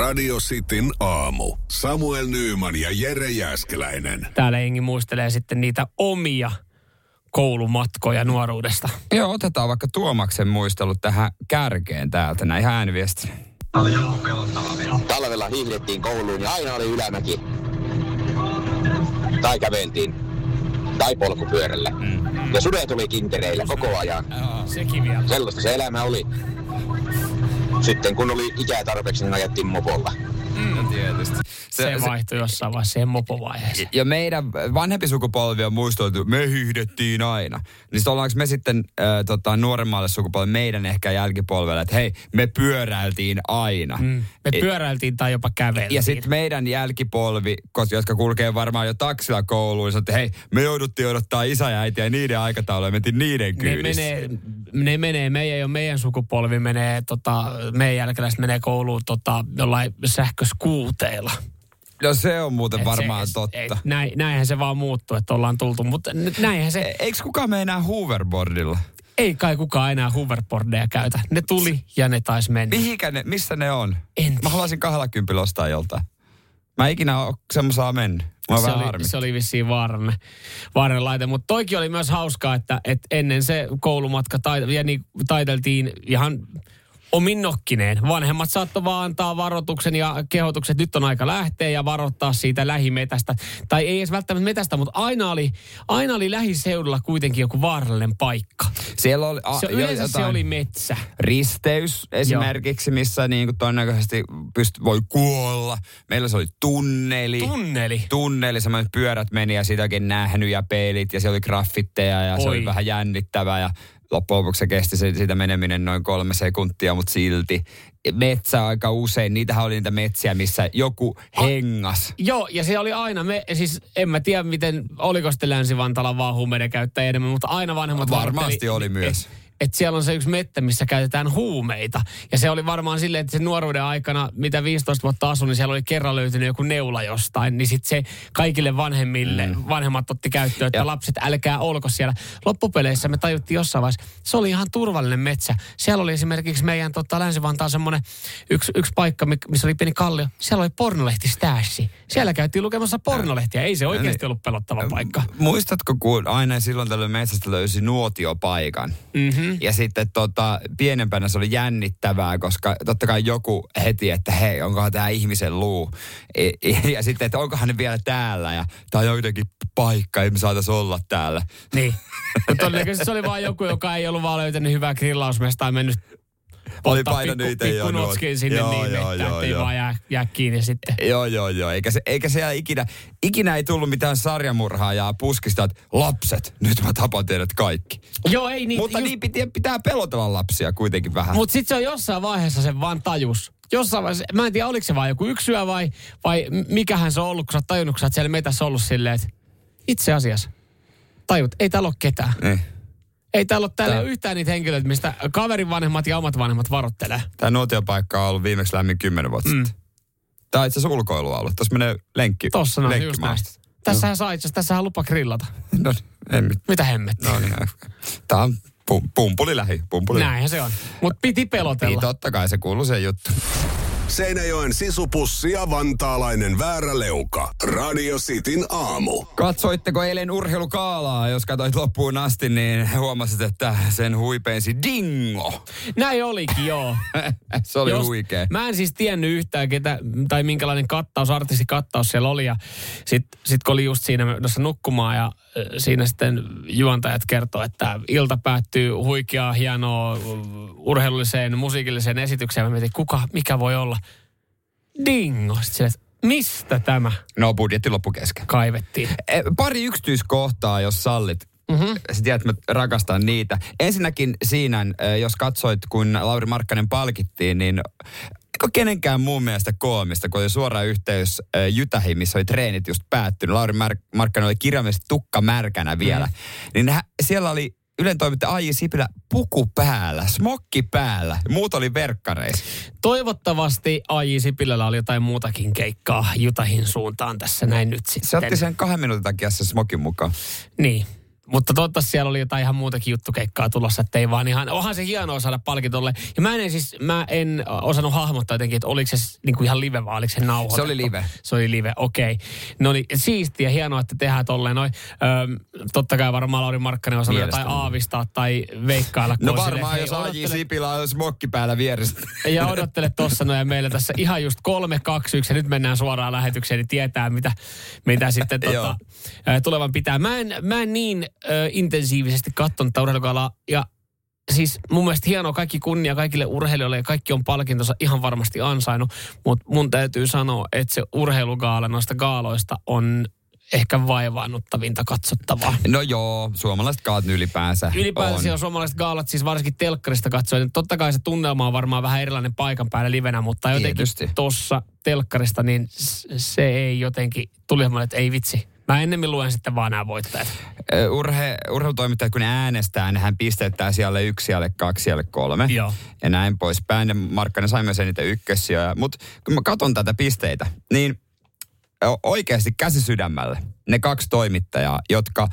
Radio Cityn aamu. Samuel Nyyman ja Jere Jäskeläinen. Täällä jengi muistelee sitten niitä omia koulumatkoja nuoruudesta. Joo, otetaan vaikka Tuomaksen muistelu tähän kärkeen täältä, näin ääniviesti. Talvella hiihdettiin kouluun ja aina oli ylämäki. Tai käveltiin. Tai polkupyörällä. Mm. Ja sudet oli kintereillä koko ajan. Sekin vielä. Sellaista se elämä oli. Sitten kun oli ikää tarpeeksi, niin ajettiin mopolla. No tietysti. Se, se vaihtui jossain vaiheessa siihen mopovaiheeseen. Ja meidän vanhempi sukupolvi on muistoitu, me hiihdettiin aina. Niin ollaanko me sitten äh, tota, nuoremmalle sukupolvelle, meidän ehkä jälkipolvelle, että hei, me pyöräiltiin aina. Mm. Me Et- pyöräiltiin tai jopa käveltiin. Ja sitten meidän jälkipolvi, jotka kulkee varmaan jo taksilla kouluun, että hei, me jouduttiin odottaa isä ja äitiä niiden aikatauluja, mentiin niiden ne kyydissä. menee, ne menee, meidän jo meidän sukupolvi menee, tota, meidän jälkeläiset menee kouluun tota, jollain sähköskuuteilla. No se on muuten Et varmaan se, totta. Ei, näin, näinhän se vaan muuttuu, että ollaan tultu, mutta näinhän se, Eikö kukaan mene enää hoverboardilla? ei kai kukaan enää hoverboardeja käytä. Ne tuli ja ne taisi mennä. Mihinkä ne, missä ne on? En Mä haluaisin 20 ostaa joltain. Mä ikinä ole semmoisaa mennyt. Mä se, oli, harmi. se oli vissiin vaarallinen, vaarallinen laite. Mutta toikin oli myös hauskaa, että, että ennen se koulumatka tait, ja niin, taiteltiin ihan omin nokkineen. Vanhemmat saattoi vaan antaa varoituksen ja kehotukset, että nyt on aika lähteä ja varoittaa siitä lähimetästä. Tai ei edes välttämättä metästä, mutta aina oli, aina oli lähiseudulla kuitenkin joku vaarallinen paikka. Siellä oli, a, Se, jo yleensä se oli metsä. risteys esimerkiksi, missä niin kuin todennäköisesti pyst, voi kuolla. Meillä se oli tunneli. Tunneli. tunneli, semmoinen pyörät meni ja siitä oikein nähnyt ja peilit ja se oli graffitteja ja se Oi. oli vähän jännittävää ja loppujen lopuksi se kesti se, siitä meneminen noin kolme sekuntia, mutta silti. Metsä aika usein, niitähän oli niitä metsiä, missä joku hengas. Joo, ja se oli aina, me, siis en mä tiedä miten, oliko sitten Länsi-Vantaalla vaan huumeiden käyttäjä enemmän, mutta aina vanhemmat Varmasti oli myös. Et, et siellä on se yksi mettä, missä käytetään huumeita. Ja se oli varmaan silleen, että se nuoruuden aikana, mitä 15 vuotta asun, niin siellä oli kerran löytynyt joku neula jostain. Niin sitten se kaikille vanhemmille, mm. vanhemmat otti käyttöön, että Ja- lapset älkää olko siellä. Loppupeleissä me tajuttiin jossain vaiheessa, se oli ihan turvallinen metsä. Siellä oli esimerkiksi meidän tota, Länsi-Vantaan semmoinen yksi, yksi paikka, missä oli pieni kallio. Siellä oli pornolehti stäässi. Siellä käytiin lukemassa pornolehtiä. Ei se oikeasti ollut pelottava paikka. Muistatko, kun aina silloin tällöin metsästä löysi nuotiopaikan? Mhm. Ja sitten tota, pienempänä se oli jännittävää, koska totta kai joku heti, että hei, onkohan tämä ihmisen luu. E- e- Ja sitten, että onkohan ne vielä täällä ja tämä on jotenkin paikka, ei me saataisiin olla täällä. Niin. Mutta todennäköisesti se oli vaan joku, joka ei ollut vaan löytänyt hyvää grillausmestaa ja mennyt Oli painanut pikku, itse jo pikku notskin sinne Joo, niin, joo, että joo, ei joo. vaan jää, jää kiinni sitten. Joo, joo, joo. Eikä, se, eikä siellä ikinä, ikinä ei tullut mitään sarjamurhaajaa puskista, että lapset, nyt mä tapan teidät kaikki. Joo, ei niin. Mutta just- niin pitää, pitää pelotella lapsia kuitenkin vähän. Mutta sitten se on jossain vaiheessa se vaan tajus. Jossain vaiheessa, mä en tiedä oliko se vaan joku yksi yö vai, vai mikähän se on ollut, kun sä oot tajunnut, kun sä oot siellä metässä ollut silleen, että itse asiassa tajut, ei täällä ole ketään. Eh. Ei täällä ole, täällä Tää- ole yhtään niitä henkilöitä, mistä kaverin vanhemmat ja omat vanhemmat varottelee. Tämä nuotiopaikka on ollut viimeksi lämmin kymmenen vuotta Mm. sitten. Tämä on itse asiassa ulkoilualue. Tuossa menee lenkki, Tossa noin, just näin. Tässähän saa itse asiassa, tässähän lupa grillata. No, en mit, Mitä hemmettiä? no niin. Tämä on pu, pumpuli lähi. Pumpuli Näinhän se on. Mutta piti pelotella. Niin, totta kai se kuuluu se juttu. Seinäjoen sisupussi ja vantaalainen vääräleuka. Radio Cityn aamu. Katsoitteko eilen urheilukaalaa? Jos katsoit loppuun asti, niin huomasit, että sen huipensi Dingo. Näin olikin, joo. se oli Jos- huikea. Mä en siis tiennyt yhtään, ketä, tai minkälainen kattaus, artistikattaus siellä oli. Ja sitten sit kun oli just siinä menossa nukkumaan ja siinä sitten juontajat kertoo, että ilta päättyy huikeaa, hienoa urheilulliseen, musiikilliseen esitykseen. Mä mietin, kuka, mikä voi olla? Dingo. Silleen, mistä tämä No budjetti loppu kesken. kaivettiin? E, Pari yksityiskohtaa, jos sallit. Mm-hmm. Sä tiedät, että mä rakastan niitä. Ensinnäkin siinä, ö, jos katsoit, kun Lauri Markkanen palkittiin, niin kenenkään muun mielestä koomista, kun oli suora yhteys ö, Jytähin, missä oli treenit just päättynyt. Lauri Mar- Markkanen oli kirjaimellisesti tukka märkänä vielä. Mm. Niin hä- siellä oli Ylen toimittaja Aiji Sipilä puku päällä, smokki päällä. Muut oli verkkareissa. Toivottavasti Aiji Sipilällä oli jotain muutakin keikkaa Jutahin suuntaan tässä näin nyt sitten. Se otti sen kahden minuutin takia sen smokin mukaan. Niin. Mutta toivottavasti siellä oli jotain ihan muutakin juttukeikkaa tulossa, että ei vaan ihan, onhan se hienoa saada palkintolle. Ja mä en siis, mä en osannut hahmottaa jotenkin, että oliko se niin kuin ihan live vai oliko se nauhoitettu. Se oli live. Se oli live, okei. Okay. No niin, siistiä, hienoa, että tehdään tolleen noin. Totta kai varmaan Lauri Markkanen on osannut jotain aavistaa tai veikkailla. No varmaan, jos AJ Sipilä on smokki päällä vieressä. ja odottele tossa no ja meillä tässä ihan just kolme, kaksi, yksi ja nyt mennään suoraan lähetykseen, niin tietää mitä, mitä sitten tota, tulevan pitää. Mä en, mä en niin ö, intensiivisesti katsonut tätä urheilukalaa ja siis mun mielestä hienoa kaikki kunnia kaikille urheilijoille ja kaikki on palkintonsa ihan varmasti ansainnut, mutta mun täytyy sanoa, että se urheilugaala noista gaaloista on ehkä vaivaannuttavinta katsottavaa. No joo, suomalaiset kaat ylipäänsä Ylipäänsä on. on suomalaiset gaalat, siis varsinkin telkkarista katsoen. Totta kai se tunnelma on varmaan vähän erilainen paikan päällä livenä, mutta jotenkin tuossa telkkarista, niin se ei jotenkin, tuli että ei vitsi. Mä ennemmin luen sitten vaan nämä voittajat. Urhe, urheilutoimittajat, kun ne äänestää, nehän pisteyttää siellä yksi, siellä kaksi, siellä kolme. Joo. Ja näin poispäin. Ja Markkanen sai myös eniten ykkössiä. Mutta kun mä katson tätä pisteitä, niin oikeasti käsi sydämelle ne kaksi toimittajaa, jotka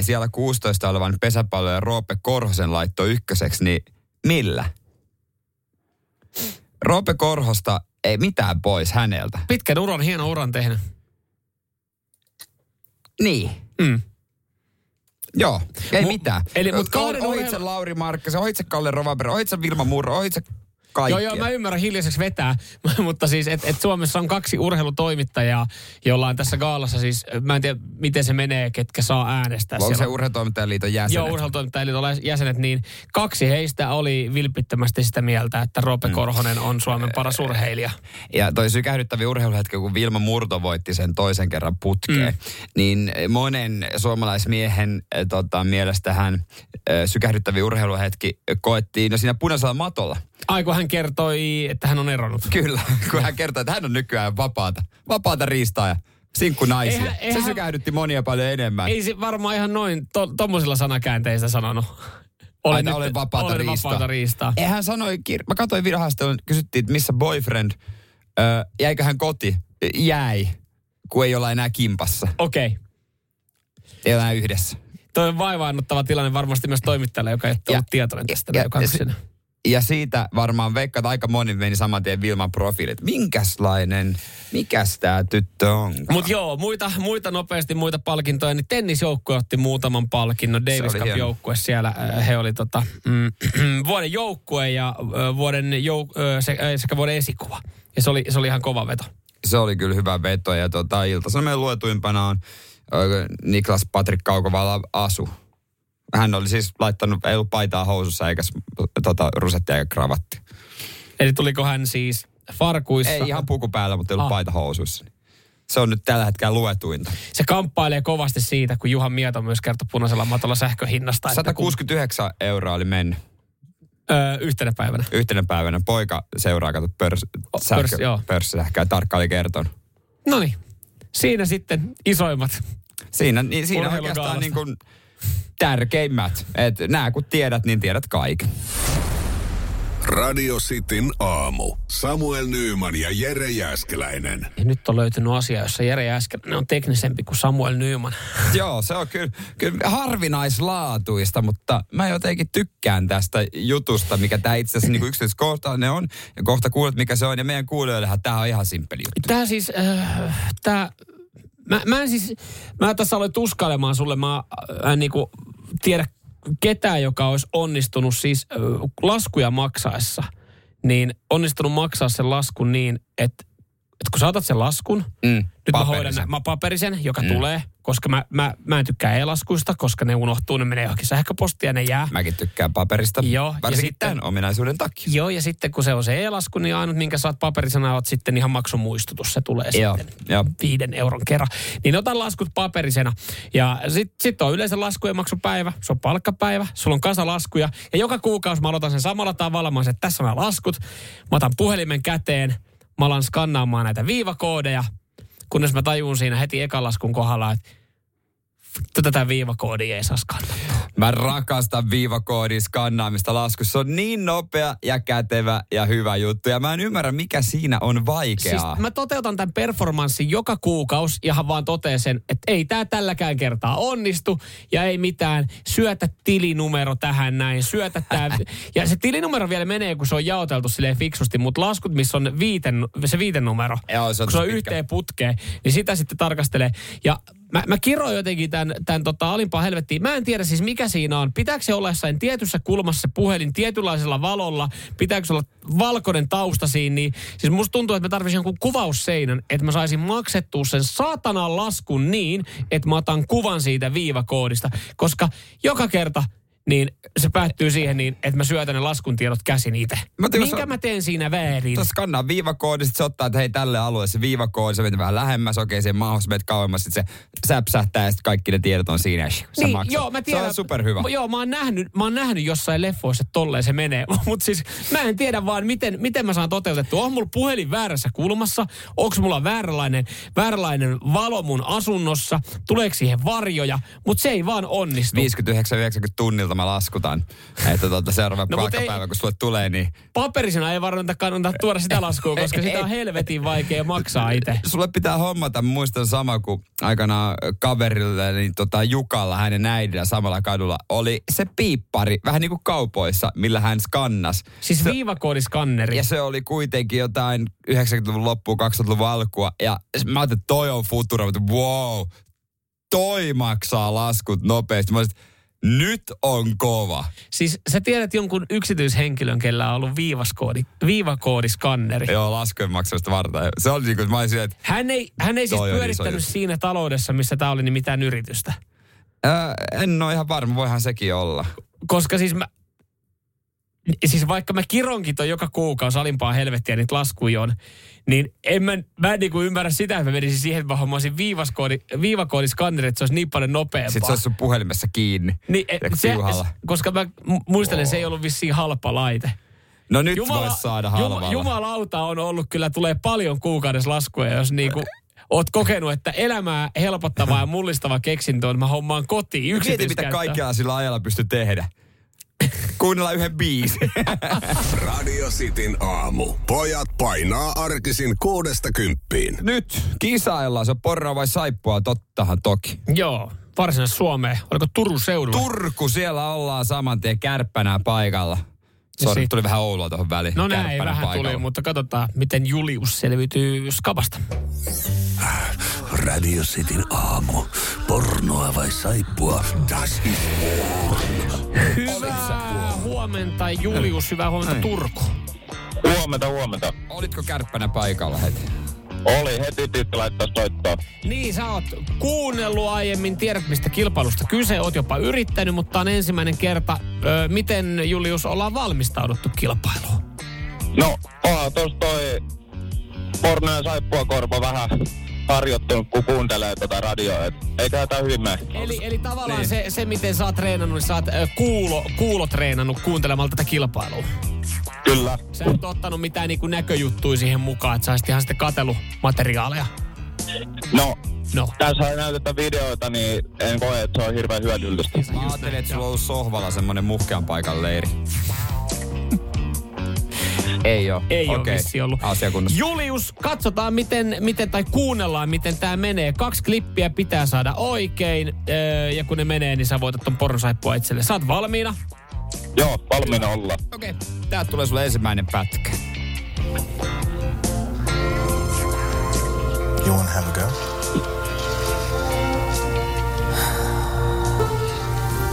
siellä 16 olevan pesäpallo ja Roope Korhosen laittoi ykköseksi, niin millä? Roope Korhosta ei mitään pois häneltä. Pitkän uran, hieno uran tehnyt. Niin. Mm. Joo, ei Mu- mitään. eli mut kahden ohitse Lauri Markkasen, ohitse Kalle Rovaber, ohitse Vilma Murro, ohitse kaikkia. Joo, joo, mä ymmärrän hiljaiseksi vetää, mutta siis, että et Suomessa on kaksi urheilutoimittajaa, jolla on tässä gaalassa siis, mä en tiedä miten se menee, ketkä saa äänestää. Onko se Siellä on- urheilutoimittajien liiton jäsenet? Joo, urheilutoimittajien liiton jäsenet, niin kaksi heistä oli vilpittömästi sitä mieltä, että Roope Korhonen on Suomen paras urheilija. Ja toi sykähdyttävä urheiluhetki, kun Vilma Murto voitti sen toisen kerran putkeen, mm. niin monen suomalaismiehen äh, tota, mielestä hän äh, sykähdyttävä urheiluhetki koettiin no siinä punaisella matolla. Ai kun hän kertoi, että hän on eronnut. Kyllä, kun hän kertoi, että hän on nykyään vapaata, vapaata riistaa ja sinkkunaisia. Eihän- eihän- se sykähdytti monia paljon enemmän. Ei se varmaan ihan noin to, tommosilla sanakäänteistä sanonut. Aina olen vapaata olen riistaa. vapaata riistaa. Ja hän sanoi, kir- mä katsoin videohaastattelun, kysyttiin, että missä boyfriend, ö, jäikö hän koti? Jäi, kun ei olla enää kimpassa. Okei. Okay. Ei olla enää yhdessä. Toi on vaivaannuttava tilanne varmasti myös toimittajalle, joka ei ole tietoinen tästä. ja- ja se- Ja siitä varmaan veikkaat aika moni meni saman tien Vilman profiilit. Minkäslainen, mikäs tää tyttö on? Mutta joo, muita, muita nopeasti muita palkintoja, niin tennisjoukkue otti muutaman palkinnon. Davis Cup joukkue siellä, äh, he oli tota, mm, vuoden joukkue ja äh, vuoden jouk- äh, se, sekä vuoden esikuva. Ja se oli, se oli ihan kova veto. Se oli kyllä hyvä veto ja tota, ilta meidän luetuimpana on Niklas Patrik Kaukovala Asu. Hän oli siis laittanut, ei ollut paitaa housussa eikä tota, rusettia eikä kravatti. Eli tuliko hän siis farkuissa? Ei ihan puku päällä, mutta ei ollut Ah. paita housuissa. Se on nyt tällä hetkellä luetuinta. Se kamppailee kovasti siitä, kun Juha Mieto myös kertoi punaisella matolla sähköhinnasta. että 169 euroa oli mennyt Kun, öö, yhtenä päivänä. yhtenä päivänä. Poika seuraa, kato, pörs, sähkö, pörssi, joo. pörssisähköä, tarkkaan oli kertonut. No niin, siinä sitten isoimmat. Siinä, niin, siinä oikeastaan niin kuin tärkeimmät. Että nää kun tiedät, niin tiedät kaiken. Radio Cityn aamu. Samuel Nyyman ja Jere Jäskeläinen. Ja nyt on löytynyt asia, jossa Jere Jääskeläinen on teknisempi kuin Samuel Nyman. Joo, se on kyllä, kyllä harvinaislaatuista, mutta mä jotenkin tykkään tästä jutusta, mikä tämä itse asiassa niin yksityiskohtainen on. Ja kohta kuulet, mikä se on. Ja meidän kuulijoillehan tämä on ihan simppeli juttu. Tää siis, äh, tää, mä, mä en siis, mä tässä aloin tuskailemaan sulle, mä äh, en niinku tiedä ketään, joka olisi onnistunut siis äh, laskuja maksaessa, niin onnistunut maksaa sen laskun niin, että, että kun saatat sen laskun, Mm, nyt mä hoidan paperisen. mä paperisen, joka mm. tulee, koska mä, mä, mä en tykkää e-laskuista, koska ne unohtuu, ne menee johonkin sähköpostiin ja ne jää. Mäkin tykkään paperista. Joo, ja Varsinkin sitten- tämän ominaisuuden takia. Joo, ja sitten kun se on se e-lasku, niin ainut minkä saat paperisena on sitten ihan maksumuistutus. Se tulee Joo, sitten joo. viiden euron kerran. Niin otan laskut paperisena. Ja sitten sit on yleensä laskujen maksupäivä, se on palkkapäivä, sulla on kasa laskuja. Ja joka kuukausi mä aloitan sen samalla tavalla. Mä se, että tässä on nämä laskut. Mä otan puhelimen käteen, mä alan skannaamaan näitä viivakoodeja. Kunnes mä tajun siinä heti ekan laskun kohdalla, että vittu tätä viivakoodia ei saa skannata. Mä rakastan viivakoodin skannaamista laskussa. Se on niin nopea ja kätevä ja hyvä juttu. Ja mä en ymmärrä, mikä siinä on vaikeaa. Siis mä toteutan tämän performanssin joka kuukausi ja vaan totean sen, että ei tää tälläkään kertaa onnistu ja ei mitään. Syötä tilinumero tähän näin, syötä tää. ja se tilinumero vielä menee, kun se on jaoteltu silleen fiksusti, mutta laskut, missä on viiten, se viiten numero, Joo, se on kun se on pitkä. yhteen putkeen, niin sitä sitten tarkastelee. Ja mä, mä kiroin jotenkin tämän, tämän tota, alimpaa helvettiin. Mä en tiedä siis mikä siinä on. Pitääkö se olla jossain tietyssä kulmassa se puhelin tietynlaisella valolla? Pitääkö se olla valkoinen tausta siinä? Niin, siis musta tuntuu, että mä tarvitsin jonkun kuvausseinän, että mä saisin maksettua sen saatanan laskun niin, että mä otan kuvan siitä viivakoodista. Koska joka kerta niin se päättyy siihen niin, että mä syötän ne laskun tiedot käsin itse. Mä tiedän, Minkä se- mä teen siinä väärin? Tuossa skannaa viivakoodi, sit se ottaa, että hei tälle alueelle se viivakoodi, se vähän lähemmäs, okei siihen mahdollisesti menet kauemmas, sit se säpsähtää ja sitten kaikki ne tiedot on siinä Niin, maksat. joo, mä tiedän. Se on superhyvä. Joo, mä oon nähnyt, mä oon nähnyt jossain leffoissa, että tolleen se menee. Mutta siis mä en tiedä vaan, miten, miten mä saan toteutettua. On mulla puhelin väärässä kulmassa? Onko mulla vääränlainen, vääränlainen valo mun asunnossa? Tuleeko siihen varjoja? Mutta se ei vaan onnistu. 59-90 tunnilta mä laskutan, että tuota seuraava No, palkkapäivä, kun sulle tulee, niin Paperisena ei varmaan kannata tuoda sitä laskua, koska sitä on helvetin vaikea maksaa itse. sulle pitää hommata, muistan sama kuin aikanaan kaverille, niin tota Jukalla, hänen äidillä samalla kadulla, oli se piippari, vähän niin kuin kaupoissa, millä hän skannas. Siis se, viivakoodiskanneri. ja se oli kuitenkin jotain 90-luvun loppuun, 2000-luvun alkua. Ja mä ajattelin, että toi on futuro, mutta wow, toi maksaa laskut nopeasti. Mä olisin, nyt on kova. Siis sä tiedät jonkun yksityishenkilön, kellä on ollut viivaskoodi, viivakoodiskanneri. Joo, laskujen maksamista varten. Se oli niin kuin, mä olisin, että Hän ei, hän ei siis pyörittänyt siinä taloudessa, missä tämä oli, niin mitään yritystä. ää, en ole ihan varma, voihan sekin olla. Koska siis mä, siis vaikka mä kironkin ton joka kuukausi alimpaa helvettiä niitä laskuja on, niin en mä, mä en niinku ymmärrä sitä, että mä menisin siihen, että mä hommaisin viivaskoodi, että se olisi niin paljon nopeampaa. Sitten se olisi sun puhelimessa kiinni. niin, se, koska mä mu- muistelen, se ei ollut vissiin halpa laite. No nyt voisi saada halvalla. Juma, jumalauta on ollut kyllä, tulee paljon kuukaudessa laskuja, jos niinku oot kokenut, että elämää helpottava ja mullistava keksintö on, että mä hommaan kotiin Mieti, mitä kaikkea sillä ajalla pystyy tehdä. Kuunnella yhden biisin. Radio Cityn aamu. Pojat painaa arkisin kuudesta kymppiin. Nyt kisaillaan, se on porraa vai saippua, tottahan toki. Joo, varsinaisessa Suomeen. Oliko Turun seudulla? Turku, siellä ollaan saman tien kärppänä paikalla. Sori, sit- tuli vähän Oulua tuohon väliin. no näin, Kärppänä vähän paikalla. tuli, mutta katsotaan, miten Julius selviytyy skabasta. Radio Cityn aamu. Pornoa vai saippua? Das is Hyvää huomenta Julius, hyvää huomenta Ai. Turku. Huomenta, huomenta. Olitko kärppänä paikalla heti? Oli heti tyttö laittaa soittaa. Niin, sä oot kuunnellut aiemmin, tiedät mistä kilpailusta kyse, oot jopa yrittänyt, mutta on ensimmäinen kerta. Ö, miten Julius ollaan valmistauduttu kilpailuun? No, onhan tos toi porno ja saippua korva vähän harjoittunut, kun kuuntelee tota radioa. Et eikä tää hyvin mene. Eli, eli tavallaan Niin. se, se, miten sä oot treenannut, niin sä oot ö, kuulo, kuulo treenannut kuuntelemalla tätä kilpailua. Kyllä. Sä et ottanut mitään niin näköjuttuja siihen mukaan, että sä olisit ihan sitten katsellut materiaaleja. No, No. tässä ei näytetä videoita, niin en koe, että se on hirveän hyödyllistä. Mä ajattelin, että sulla on ollut sohvalla semmonen muhkean paikan leiri. Ei oo. Ei ole Okei. vissi ollut. Asia kunnossa. Julius, katsotaan miten, miten, tai kuunnellaan miten tämä menee. Kaksi klippiä pitää saada oikein, öö, ja kun ne menee, niin sä voitat ton pornosaippua itselle. Sä oot valmiina? Joo, valmiina olla. Okei. Okay. Täältä tulee sulle ensimmäinen pätkä. You want to have a go?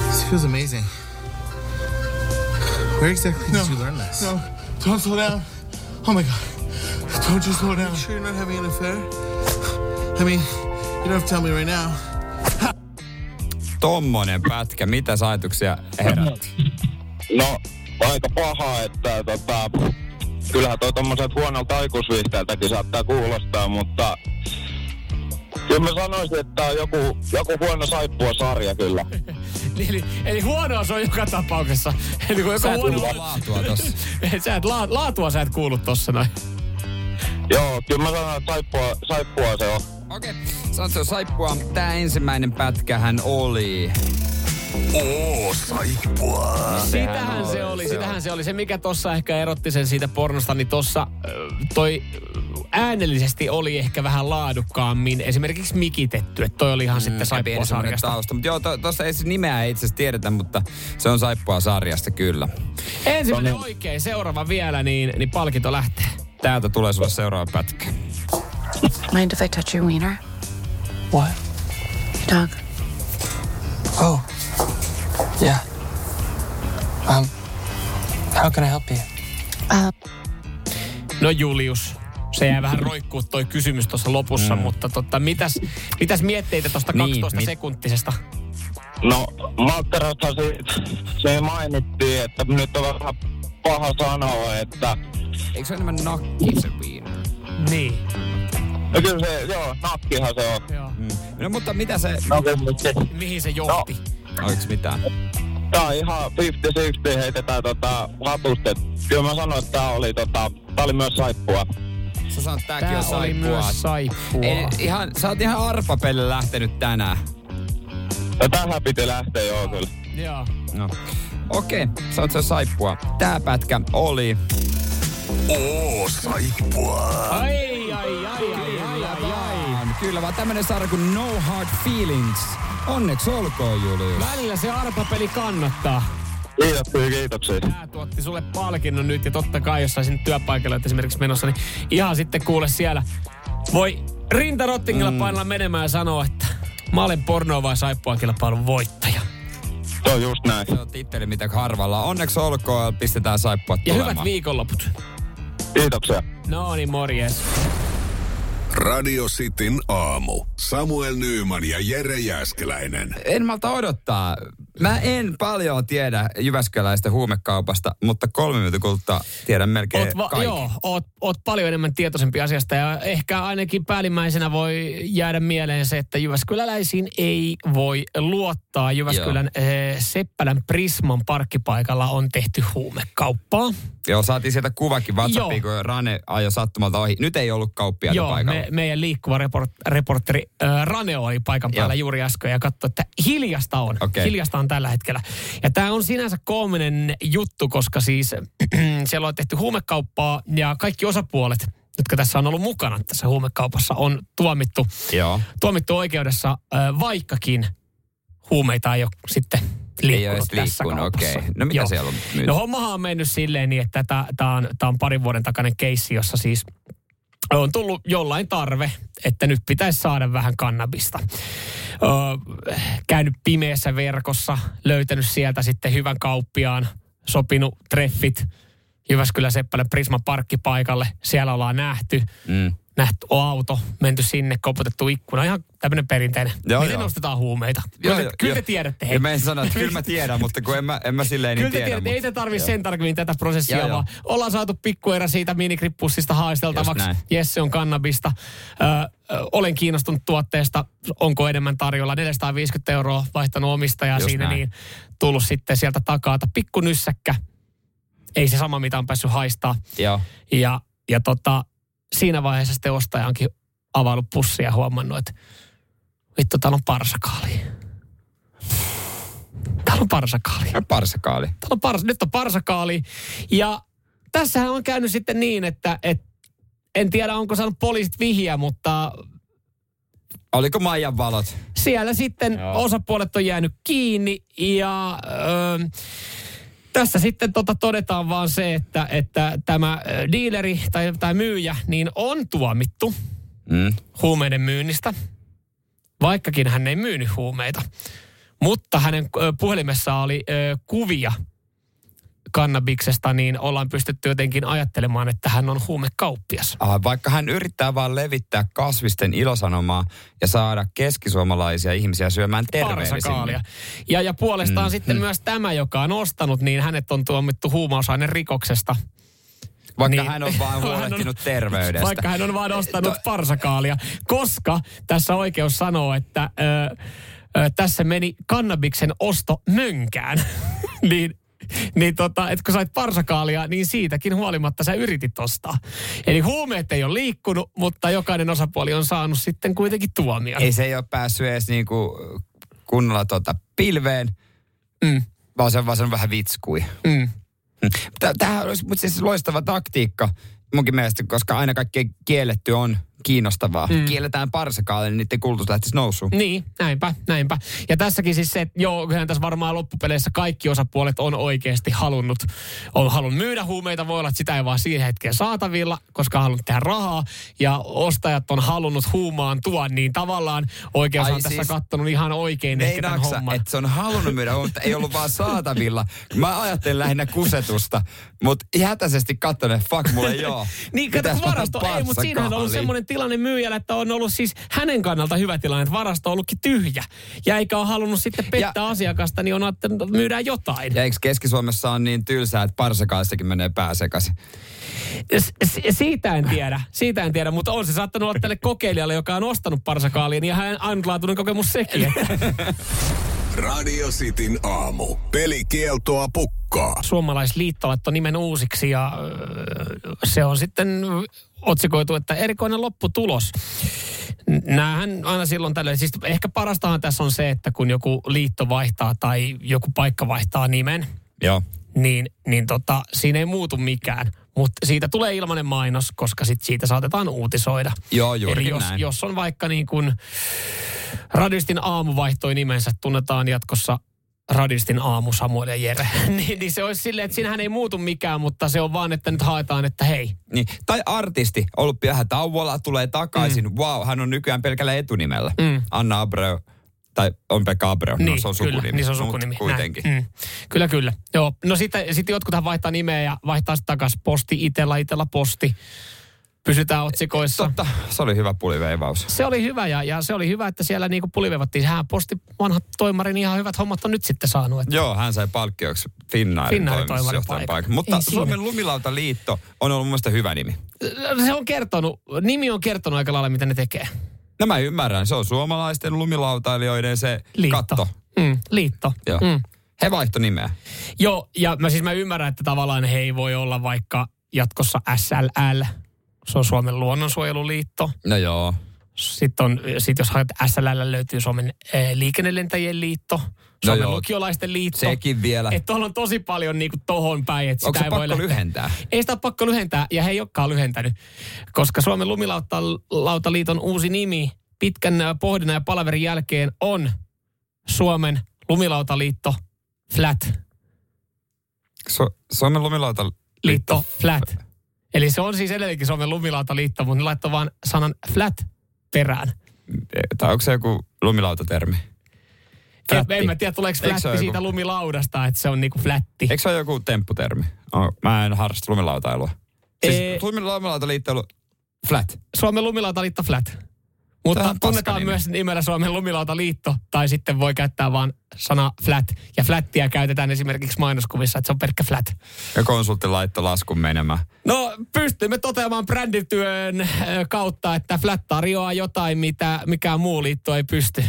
This feels amazing. Where exactly did you learn this? No, don't slow down. Oh my god. Don't you slow down. You sure you're not having an affair? I mean, you don't have to tell me right now. Tommonen pätkä. Mitä ajatuksia herätti? No, aika paha, että tota, kyllähän toi tommoset huonolta aikuisviihteeltäkin saattaa kuulostaa, mutta kyllä mä sanoisin, että tää on joku, joku huono saippua sarja kyllä. Eli, eli huonoa se on joka tapauksessa. Eli kun Sä et huono... laatua tossa. sä et, la, laatua sä et kuulu tossa noin. Joo, kyllä mä sanon, että saippua, saippua se on. Okei. Okay. Sanottu saippua. Tää ensimmäinen pätkähän oli... Oo, saippua. Sitähän se oli, sitähän se oli. Se, mikä tossa ehkä erotti sen siitä pornosta, niin tossa toi äänellisesti oli ehkä vähän laadukkaammin esimerkiksi mikitetty. Että toi oli ihan mm, sitten saippua sarjasta. tausta. Mutta joo, to, tossa ei se nimeä ei itse asiassa tiedetä, mutta se on saippua sarjasta kyllä. Ensimmäinen oikein, seuraava vielä, niin, niin palkinto lähtee. Täältä tulee sulle seuraava pätkä. Mind if I touch your wiener? What? Your dog. Oh. Yeah. Um, how can I help you? No Julius, se jää vähän roikkuu toi kysymys tuossa lopussa, mm. mutta tota, mitäs, mitäs mietteitä tuosta Niin, 12 mit- sekuntisesta? No, Maltterasta siitä, se mainittiin, että nyt on vähän paha sanoa, että... Eikö se ole enemmän nakki se viina? Niin. No kyllä se, joo, nakkihan se on. Joo. Mm. No mutta mitä se... No, se. Mihin se johti? Oliko mitään? Tää on ihan 50-60 heitetään tota hatusta. Kyllä mä sanoin, että tää oli, tota, tää oli myös saippua. Sä sanot, että tääkin Tää on oli saippua. myös saippua. Ei, ihan, sä oot ihan arpapelle lähtenyt tänään. Ja tähän piti lähteä joo kyllä. Joo. No. Okei, okay, sä oot se saippua. Tää pätkä oli... Oo, saippua. Ai, ai, ai, ai, ai, ai, ai. Kyllä, vaan tämmönen sarja kuin No Hard Feelings. Onneksi olkoon, Julius. Välillä se arpapeli kannattaa. Kiitoksia, kiitoksia. Tää tuotti sulle palkinnon nyt ja totta kai jos saisin työpaikalle että esimerkiksi menossa, niin ihan sitten kuule siellä voi rintarottingilla mm. painella menemään ja sanoa, että mä olen pornoa vai saippua kilpailun voittaja. Se on just näin. Se on titteli, mitä harvalla. Onneksi olkoon, pistetään saippua Ja tulemaan. hyvät viikonloput. Kiitoksia. No niin, morjes. Radio Cityn aamu. Samuel Nyyman ja Jere Jäskeläinen. En malta odottaa. Mä en paljon tiedä Jyväskyläistä huumekaupasta, mutta kolme minuutin kuluttua tiedän melkein Oot, va- kaiken. joo, oot, oot paljon enemmän tietoisempi asiasta ja ehkä ainakin päällimmäisenä voi jäädä mieleen se, että Jyväskyläläisiin ei voi luottaa. Jyväskylän eh, Seppälän Prisman parkkipaikalla on tehty huumekauppaa. Joo, saatiin sieltä kuvakin WhatsAppiin, Joo. kun Rane ajoi sattumalta ohi. Nyt ei ollut kauppiaita Joo, paikalla. me, meidän liikkuva report, reporteri äh, Rane oli paikan päällä Joo. juuri äsken ja katsoi, että hiljasta on. Okei. Hiljasta on tällä hetkellä. Ja tämä on sinänsä koominen juttu, koska siis siellä on tehty huumekauppaa ja kaikki osapuolet, jotka tässä on ollut mukana tässä huumekaupassa, on tuomittu, Joo. tuomittu oikeudessa, äh, vaikkakin huumeita ei ole sitten Ei liikkunut edes tässä kaupassa. okei. No mitä Joo. siellä on nyt? No hommahan on mennyt silleen niin, että tämä on, tää on parin vuoden takainen keissi, jossa siis on tullut jollain tarve, että nyt pitäisi saada vähän kannabista. Öö, käynyt pimeässä verkossa, löytänyt sieltä sitten hyvän kauppiaan, sopinut treffit Jyväskylän Seppälän Prisma parkkipaikalle. Siellä ollaan nähty, Mm. Nähty auto, menty sinne, koputettu ikkuna. Ihan tämmöinen perinteinen. Joo, Miten joo. nostetaan huumeita? Kyllä, te, kyllä te tiedätte. Ja mä en sano, että kyllä mä tiedän, mutta kun en mä, en mä silleen niin Kyllä te tiedä. tiedätte, ei te tarvi sen tarkemmin tätä prosessia, Joo, joo. vaan ollaan saatu pikkuerä siitä minikrippusista haisteltavaksi. Jesse on kannabista. Ö, ö, olen kiinnostunut tuotteesta. Onko enemmän tarjolla? 450 euroa vaihtanut omistajaa Just siinä, näin. niin tullut sitten sieltä takaa. Pikku nyssäkkä. Ei se sama, mitä on päässyt haistaa. Joo. Ja, ja tota, siinä vaiheessa sitten ostaja onkin avannut pussia ja huomannut, että vittu, täällä on parsakaali. Täällä on parsakaali. Ja parsakaali. Täällä on pars, nyt on parsakaali. Ja tässähän on käynyt sitten niin, että et, en tiedä onko saanut poliisit vihjeä, mutta Oliko Maijan valot? siellä sitten Joo. osapuolet on jäänyt kiinni ja ö, tässä sitten tota todetaan vaan se, että, että tämä ö, dealeri tai, tai myyjä niin on tuomittu Mm. huumeiden myynnistä, vaikkakin hän ei myynyt huumeita. Mutta hänen ö, puhelimessa oli ö, kuvia kannabiksesta, niin ollaan pystytty jotenkin ajattelemaan, että hän on huumekauppias. Ah, vaikka hän yrittää vaan levittää kasvisten ilosanomaa ja saada keskisuomalaisia ihmisiä syömään Parsakaalia. terveellisemmin. Ja, ja puolestaan Mm, sitten mm. myös tämä, joka on ostanut, niin hänet on tuomittu huumausaineen rikoksesta. Vaikka Niin. hän on vaan Hän on- huolehtinut terveydestä. Vaikka hän on vaan ostanut To- parsakaalia. Koska tässä oikeus sanoo, että ö, ö, tässä meni kannabiksen osto mönkään. niin niin tota, että kun sait parsakaalia, niin siitäkin huolimatta sä yritit ostaa. Eli huumeet ei ole liikkunut, mutta jokainen osapuoli on saanut sitten kuitenkin tuomion. Ei se ei ole päässyt edes niinku kunnolla tota pilveen, Mm, vaan se, vaan se on vähän vitskui. mm. Tämähän olisi mutta siis loistava taktiikka munkin mielestä, koska aina kaikki kielletty on kiinnostavaa. Mm. Kielletään parsakaalle, niin niiden kulutus lähtisi nousuun. Niin, näinpä, näinpä. Ja tässäkin siis se, että joo, kyllähän tässä varmaan loppupeleissä kaikki osapuolet on oikeasti halunnut, on halunnut myydä huumeita. Voi olla, että sitä ei vaan siihen hetkeen saatavilla, koska on halunnut tehdä rahaa. Ja ostajat on halunnut huumaan tuon, niin tavallaan oikeus Ai on tässä siis- kattonut ihan oikein ehkä tämän sä, homman. että se on halunnut myydä, mutta ei ollut vaan saatavilla. Mä ajattelen lähinnä kusetusta, mutta hätäisesti katsoin, fuck, mulla ei oo. Niin, kato, kun varasto ei, mutta siinähän on ollut parsakaaliin. Semmoinen tilanne myyjällä, että on ollut siis hänen kannalta hyvä tilanne, että varasto on ollutkin tyhjä. Ja eikä ole halunnut sitten pettää Ja- asiakasta, niin on ajattelut, että myydään jotain. Ja eikö Keski-Suomessa on niin tylsää, että parsakaalistakin menee pää sekaisin? S- s- siitä en tiedä, siitä en tiedä, mutta on se saattanut olla tälle kokeilijalle, joka on ostanut parsakaalin, ja hän ainutlaatuinen kokemus sekin. Radio Cityn aamu. Pelikieltoa pukkaa. suomalaisliitto laittoi nimen uusiksi, ja se on sitten otsikoitu, että erikoinen lopputulos. Nämähän aina silloin tällöin, siis ehkä parastahan tässä on se, että kun joku liitto vaihtaa tai joku paikka vaihtaa nimen, Joo. niin, niin tota, siinä ei muutu mikään. Mutta siitä tulee ilmainen mainos, koska sit siitä saatetaan uutisoida. Joo, juurikin Eli jos, näin. jos on vaikka niin kuin Radistin aamu vaihtoi nimensä, tunnetaan jatkossa Radistin aamu Samuel ja Jere, niin, niin se olisi silleen, että siinähän ei muutu mikään, mutta se on vaan, että nyt haetaan, että hei. Niin. Tai artisti, ollut vähän tauolla, tulee takaisin. Mm. Wow, hän on nykyään pelkällä etunimellä. Mm. Anna Abreu. Tai on Pekka Abreu, no, niin, se on kyllä, sukunimi. niin se on Mut sukunimi. Kuitenkin. Näin. Mm. Kyllä, kyllä. Joo. No sitten sit jotkuthan vaihtaa nimeä ja vaihtaa sitten takaisin posti itellä, itellä posti. Pysytään otsikoissa. Totta, se oli hyvä puliveivaus. Se oli hyvä ja, ja se oli hyvä, että siellä niinku pulivevattiin. Sehän posti vanha toimari, niin ihan hyvät hommat on nyt sitten saanut. Että Joo, hän sai palkkioksi Finnairin Finnairin toimitusjohtajan toimarin paikan. Mutta Ei. Suomen lumilautaliitto on ollut mun mielestä hyvä nimi. se on kertonut, nimi on kertonut aika lailla, mitä ne tekee. No mä ymmärrän, se on suomalaisten lumilautailijoiden se Liitto. katto. Mm, liitto. Joo. Mm. He vaihto nimeä. Joo, ja mä siis mä ymmärrän, että tavallaan he ei voi olla vaikka jatkossa SLL. Se on Suomen luonnonsuojeluliitto. No joo. Sitten on, sit jos haet SLL löytyy Suomen eh, liikennelentäjien liitto, Suomen joo. lukiolaisten liitto. Sekin vielä. Että tuolla on tosi paljon niinku tohon päin. Että Onko sitä se ei voi pakko lähteä- lyhentää? Ei sitä ole pakko lyhentää, ja he ei olekaan lyhentänyt. Koska Suomen lumilautaliiton uusi nimi pitkän ö, pohdinnan ja palaverin jälkeen on Suomen lumilautaliitto Flat. Su- Suomen lumilautaliitto. Liitto Flat. Eli se on siis edelleenkin Suomen lumilautaliitto, mutta ne laittoi vaan sanan Flat perään. Tai onko se joku lumilautatermi? En, en mä tiedä, tuleeko flatti ole siitä joku- lumilaudasta, että se on niinku flatti. Eikö se ole joku tempputermi? Oh, mä en harrasta lumilautailua. Siis on ollut flat. Suomen lumilautaliitto Flat. Mutta tunnetaan myös nimellä Suomen lumilautaliitto, tai sitten voi käyttää vaan sana flat. Ja flattia käytetään esimerkiksi mainoskuvissa, että se on pelkkä flat. Ja konsultti laittoi laskun menemään. No, pystymme toteamaan brändityön ö, kautta, että flat tarjoaa jotain, mitä mikään muu liitto ei pysty.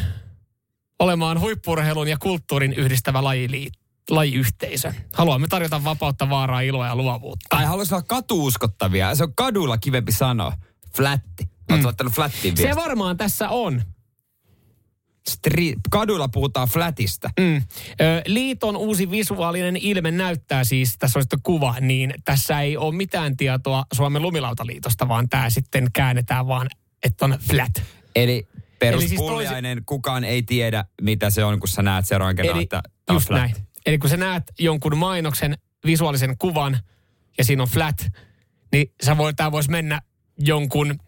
Olemaan huippurheilun ja kulttuurin yhdistävä lajiliitto lajiyhteisö. Haluamme tarjota vapautta, vaaraa, iloa ja luovuutta. Tai haluaisi olla katuuskottavia. Se on kadulla kivempi sanoa. Flatti. Oletko mm. laittanut flattiin Se viesti? varmaan tässä on. Stri- kaduilla puhutaan flatista. Mm. Ö, liiton uusi visuaalinen ilme näyttää siis, tässä on sitten kuva, niin tässä ei ole mitään tietoa Suomen lumilautaliitosta, vaan tämä sitten käännetään vaan, että on flat. Eli Eli siis peruspuljainen, kukaan ei tiedä, mitä se on, kun sä näet seuraavan kerran, Eli että on flat. näin. Eli kun sä näet jonkun mainoksen, visuaalisen kuvan ja siinä on flat, niin sä voi, tää voisi mennä jonkun,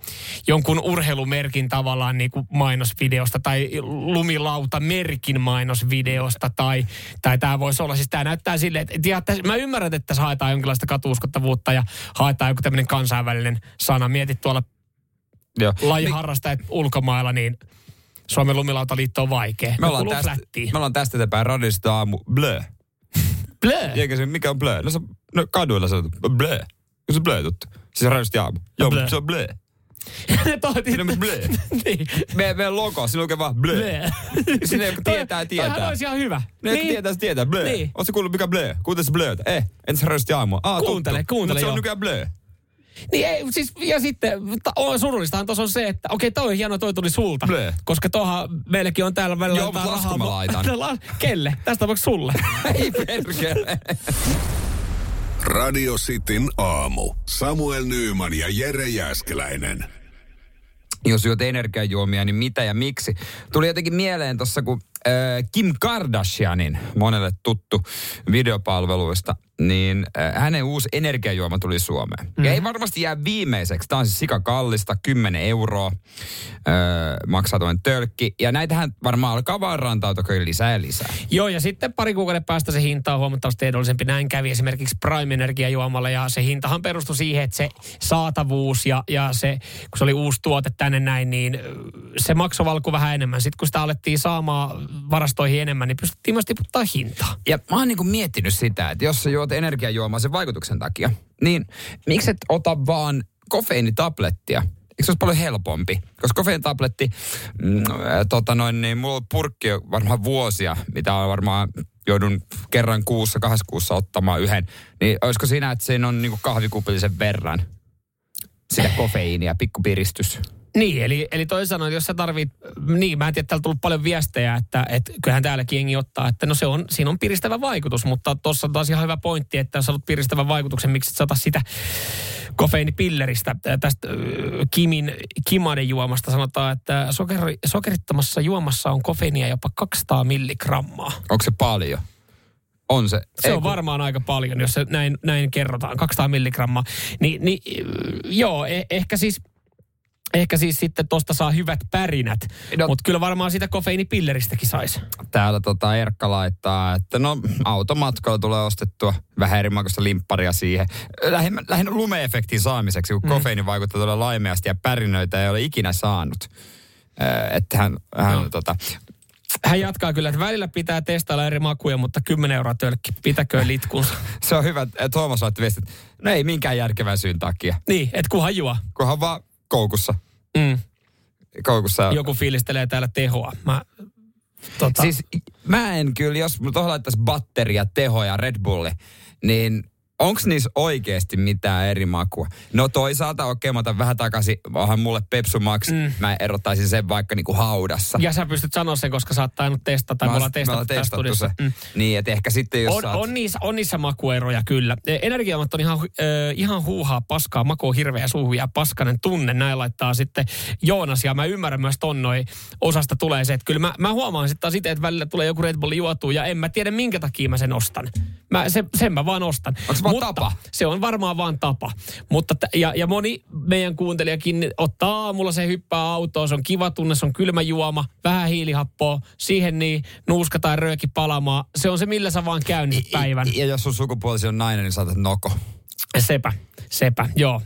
jonkun urheilumerkin tavallaan niin kuin mainosvideosta tai lumilautamerkin mainosvideosta tai, tai tämä voisi olla, siis tämä näyttää silleen, että, että, ja tässä- mä ymmärrän, että tässä haetaan jonkinlaista katuuskottavuutta ja haetaan joku tämmöinen kansainvälinen sana. Mietit tuolla Joo. lajiharrastajat ulkomailla, niin Suomen lumilautaliitto on vaikea. Me ollaan, tästä, flättiin. me ollaan tästä eteenpäin radista aamu blö. Blö. Eikä se, mikä on blö? No, se, no kaduilla se on blö. Se blö tuttu? Siis radista aamu. Joo, se on blö. Toivotin, Siinä on blö. niin. Meidän, meidän logo, siinä lukee vaan blö. Blö. Sinne joku tietää, Toihan tietää. olisi ihan hyvä. Ne niin. tietää, se tietää. Blö. Niin. Oletko kuullut mikä blö? Kuuntele se blötä. Eh, entä rösti aamua? Aa, Kuuntele, tuttu. kuuntele, Mutta se on nykyään blö. Niin ei, siis, ja sitten ta, on surullistahan tuossa on se, että okei toi on hieno, toi tuli sulta. Blö. Koska toha meilläkin on täällä välillä Joo, mutta laskun mä laitan. La- Kelle? Tästä tapauksessa sulle. Ei perkele. Radio Cityn aamu. Samuel Nyyman ja Jere Jäskeläinen. Jos juot energiajuomia, niin mitä ja miksi? Tuli jotenkin mieleen tuossa, kun äh, Kim Kardashianin, monelle tuttu videopalveluista, niin äh, hänen uusi energiajuoma tuli Suomeen. Mm. Ja ei varmasti jää viimeiseksi. Tämä on siis sika kallista, 10 euroa äh, maksaa tuon tölkki. Ja näitähän varmaan alkaa vaan rantautua kyllä lisää ja lisää. Joo, ja sitten pari kuukauden päästä se hinta on huomattavasti edullisempi. Näin kävi esimerkiksi Prime Energia-juomalla, ja se hintahan perustui siihen, että se saatavuus ja, ja se, kun se oli uusi tuote tänne näin, niin ö, se maksoi valku vähän enemmän. Sitten kun sitä alettiin saamaan varastoihin enemmän, niin pystyttiin myös tiputtaa hintaa. Ja mä oon niinku miettinyt sitä, että jos sä juot energiajuomaa sen vaikutuksen takia, niin miksi et ota vaan kofeiinitablettia? Eikö se olisi paljon helpompi? Koska kofeiinitabletti, mm, äh, tota noin, niin mulla on purkki varmaan vuosia, mitä on varmaan joudun kerran kuussa, kahdessa kuussa ottamaan yhden. Niin olisiko siinä, että siinä on niinku kahvikupillisen verran sitä kofeiinia, pikku piristys? Niin, eli, eli toisin sanoen, jos sä tarvit, niin mä en tiedä, täällä on tullut paljon viestejä, että, että kyllähän täälläkin jengi ottaa, että no se on, siinä on piristävä vaikutus, mutta tuossa on taas ihan hyvä pointti, että jos haluat piristävän vaikutuksen, miksi et sä ota sitä kofeiinipilleristä. Tästä Kimin Kimaden juomasta sanotaan, että sokeri, sokerittomassa juomassa on kofeiinia jopa 200 milligrammaa. Onko se paljon? On se. Se Ei on kun- varmaan aika paljon, jos se näin, näin kerrotaan, 200 milligrammaa. Ni, niin joo, eh, ehkä siis Ehkä siis sitten tosta saa hyvät pärinät, no, mutta kyllä varmaan sitä kofeiinipilleristäkin saisi. Täällä tota Erkka laittaa, että no automatkalla tulee ostettua vähän eri makuista limpparia siihen. Lähinnä, lähinnä lumeefektin saamiseksi, kun mm. kofeiini vaikuttaa todella laimeasti ja pärinöitä ei ole ikinä saanut. Äh, että hän, hän No. tota, Hän jatkaa kyllä, että välillä pitää testailla eri makuja, mutta 10 euroa tölkki, pitäköön litkunsa. se on hyvä, että Tuomas laittoi viestit, että no ei minkään järkevän syyn takia, niin, et kunhan juo. kunhan vaan koukussa. Mm. koukussa. Joku fiilistelee täällä tehoa. Mä, tota, Siis mä en kyllä, jos tuohon laittaisi batteria, teho ja Red Bulli, niin onko niissä oikeasti mitään eri makua? No toisaalta, okei, mä otan vähän takaisin, onhan mulle Pepsu Max, mm. mä erottaisin sen vaikka niinku haudassa. ja sä pystyt sanoa sen, koska sä oot tainnut testata, tai me ollaan testattu, tässä studiossa. se. Niin, että ehkä sitten jos On, oot... on, niissä, on niissä makueroja kyllä. E, Energiamat on ihan, äh, ihan huuhaa paskaa, maku on hirveä suuhun ja paskanen tunne. Näin laittaa sitten Joonas ja mä ymmärrän myös ton noin osasta tulee se, että kyllä mä, mä huomaan sitten taas itse, että välillä tulee joku Red Bull juotua ja en mä tiedä minkä takia mä sen ostan. Mä, se, sen mä vaan ostan. Onks vaan Mutta tapa? Se on varmaan vaan tapa. Mutta t- ja, ja moni meidän kuuntelijakin ottaa aamulla se hyppää autoon, se on kiva tunne, se on kylmä juoma, vähän hiilihappoa, siihen niin nuuska tai rööki palamaan. Se on se, millä sä vaan käynnit päivän. Ja jos sun sukupuolisi on nainen, niin saatat noko. Sepä, sepä, joo.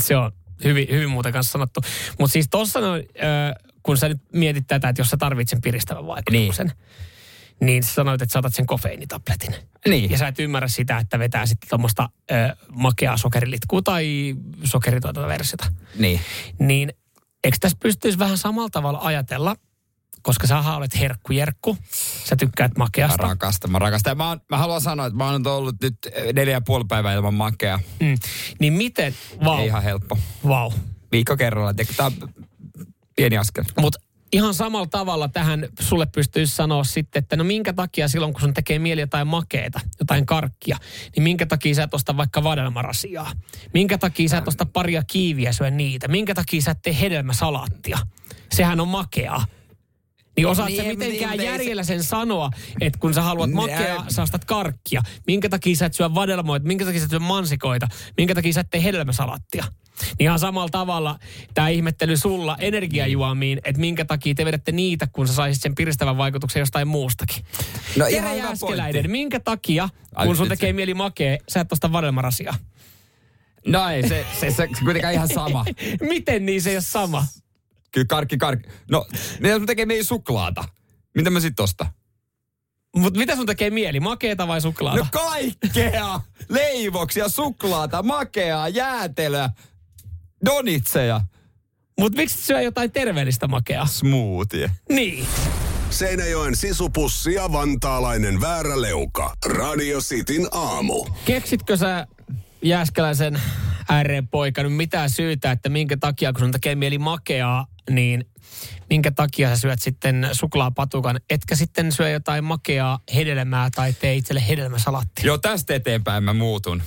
Se on hyvin, hyvin muuten kanssa sanottu. Mutta siis tuossa noin, äh, kun sä nyt mietit tätä, että jos sä tarvitset piristävän vaikutuksen, niin. Niin sä sanoit, että sä otat sen kofeiinitabletin. Niin. Ja sä et ymmärrä sitä, että vetää sitten tuommoista makeaa sokerilitkua tai sokeritonta versiota. Niin. Niin eikö tässä pystyisi vähän samalla tavalla ajatella, koska sä olet herkkujerkku, sä tykkäät Mä makeasta. rakastan, mä rakastan. Ja mä, oon, mä haluan sanoa, että mä oon ollut nyt neljä ja puoli päivää ilman makea. Mm. Niin miten, vau, Ei ihan helppo. vau. Viikko kerralla. On pieni askel. Mutta ihan samalla tavalla tähän sulle pystyisi sanoa sitten, että no minkä takia silloin, kun sun tekee mieli jotain makeeta, jotain karkkia, niin minkä takia sä et osta vaikka vadelmarasiaa? Minkä takia sä et osta paria kiiviä syö niitä? Minkä takia sä et tee hedelmäsalaattia? Sehän on makeaa. Niin osaat Niin, sä niin, mitenkään niin, järjellä sen sanoa, että kun sä haluat Niin, makeaa, sä ostat karkkia. Minkä takia sä et syö vadelmoita, minkä takia sä et syö mansikoita, minkä takia sä et tee hedelmäsalattia. Niin ihan samalla tavalla tämä ihmettely sulla energiajuomiin, että minkä takia te vedätte niitä, kun sä saisit sen piristävän vaikutuksen jostain muustakin. No Jere ihan Jääskeläinen, minkä takia, Ai, kun sun tekee se- mieli makea, sä et osta vadelmarasiaa? No ei, se, se, se, se kuitenkaan ihan sama. Miten niin se ei ole sama? Kyllä karkki, karkki. No, mitä jos mä tekee meidän suklaata? Mitä mä sit ostan? Mutta mitä sun tekee mieli, makeeta vai suklaata? No kaikkea! Leivoksia, suklaata, makeaa, jäätelöä, donitseja. Mutta miksi syö jotain terveellistä makeaa? Smoothie. Niin. Seinäjoen sisupussi ja vantaalainen vääräleuka. Radio Cityn aamu. Keksitkö sä Jääskeläisen R-poika nyt mitään syytä, että minkä takia, kun sun tekee mieli makeaa, niin minkä takia sä syöt sitten suklaapatukan, etkä sitten syö jotain makeaa hedelmää tai tee itselle hedelmäsalattia? Joo, tästä eteenpäin mä muutun.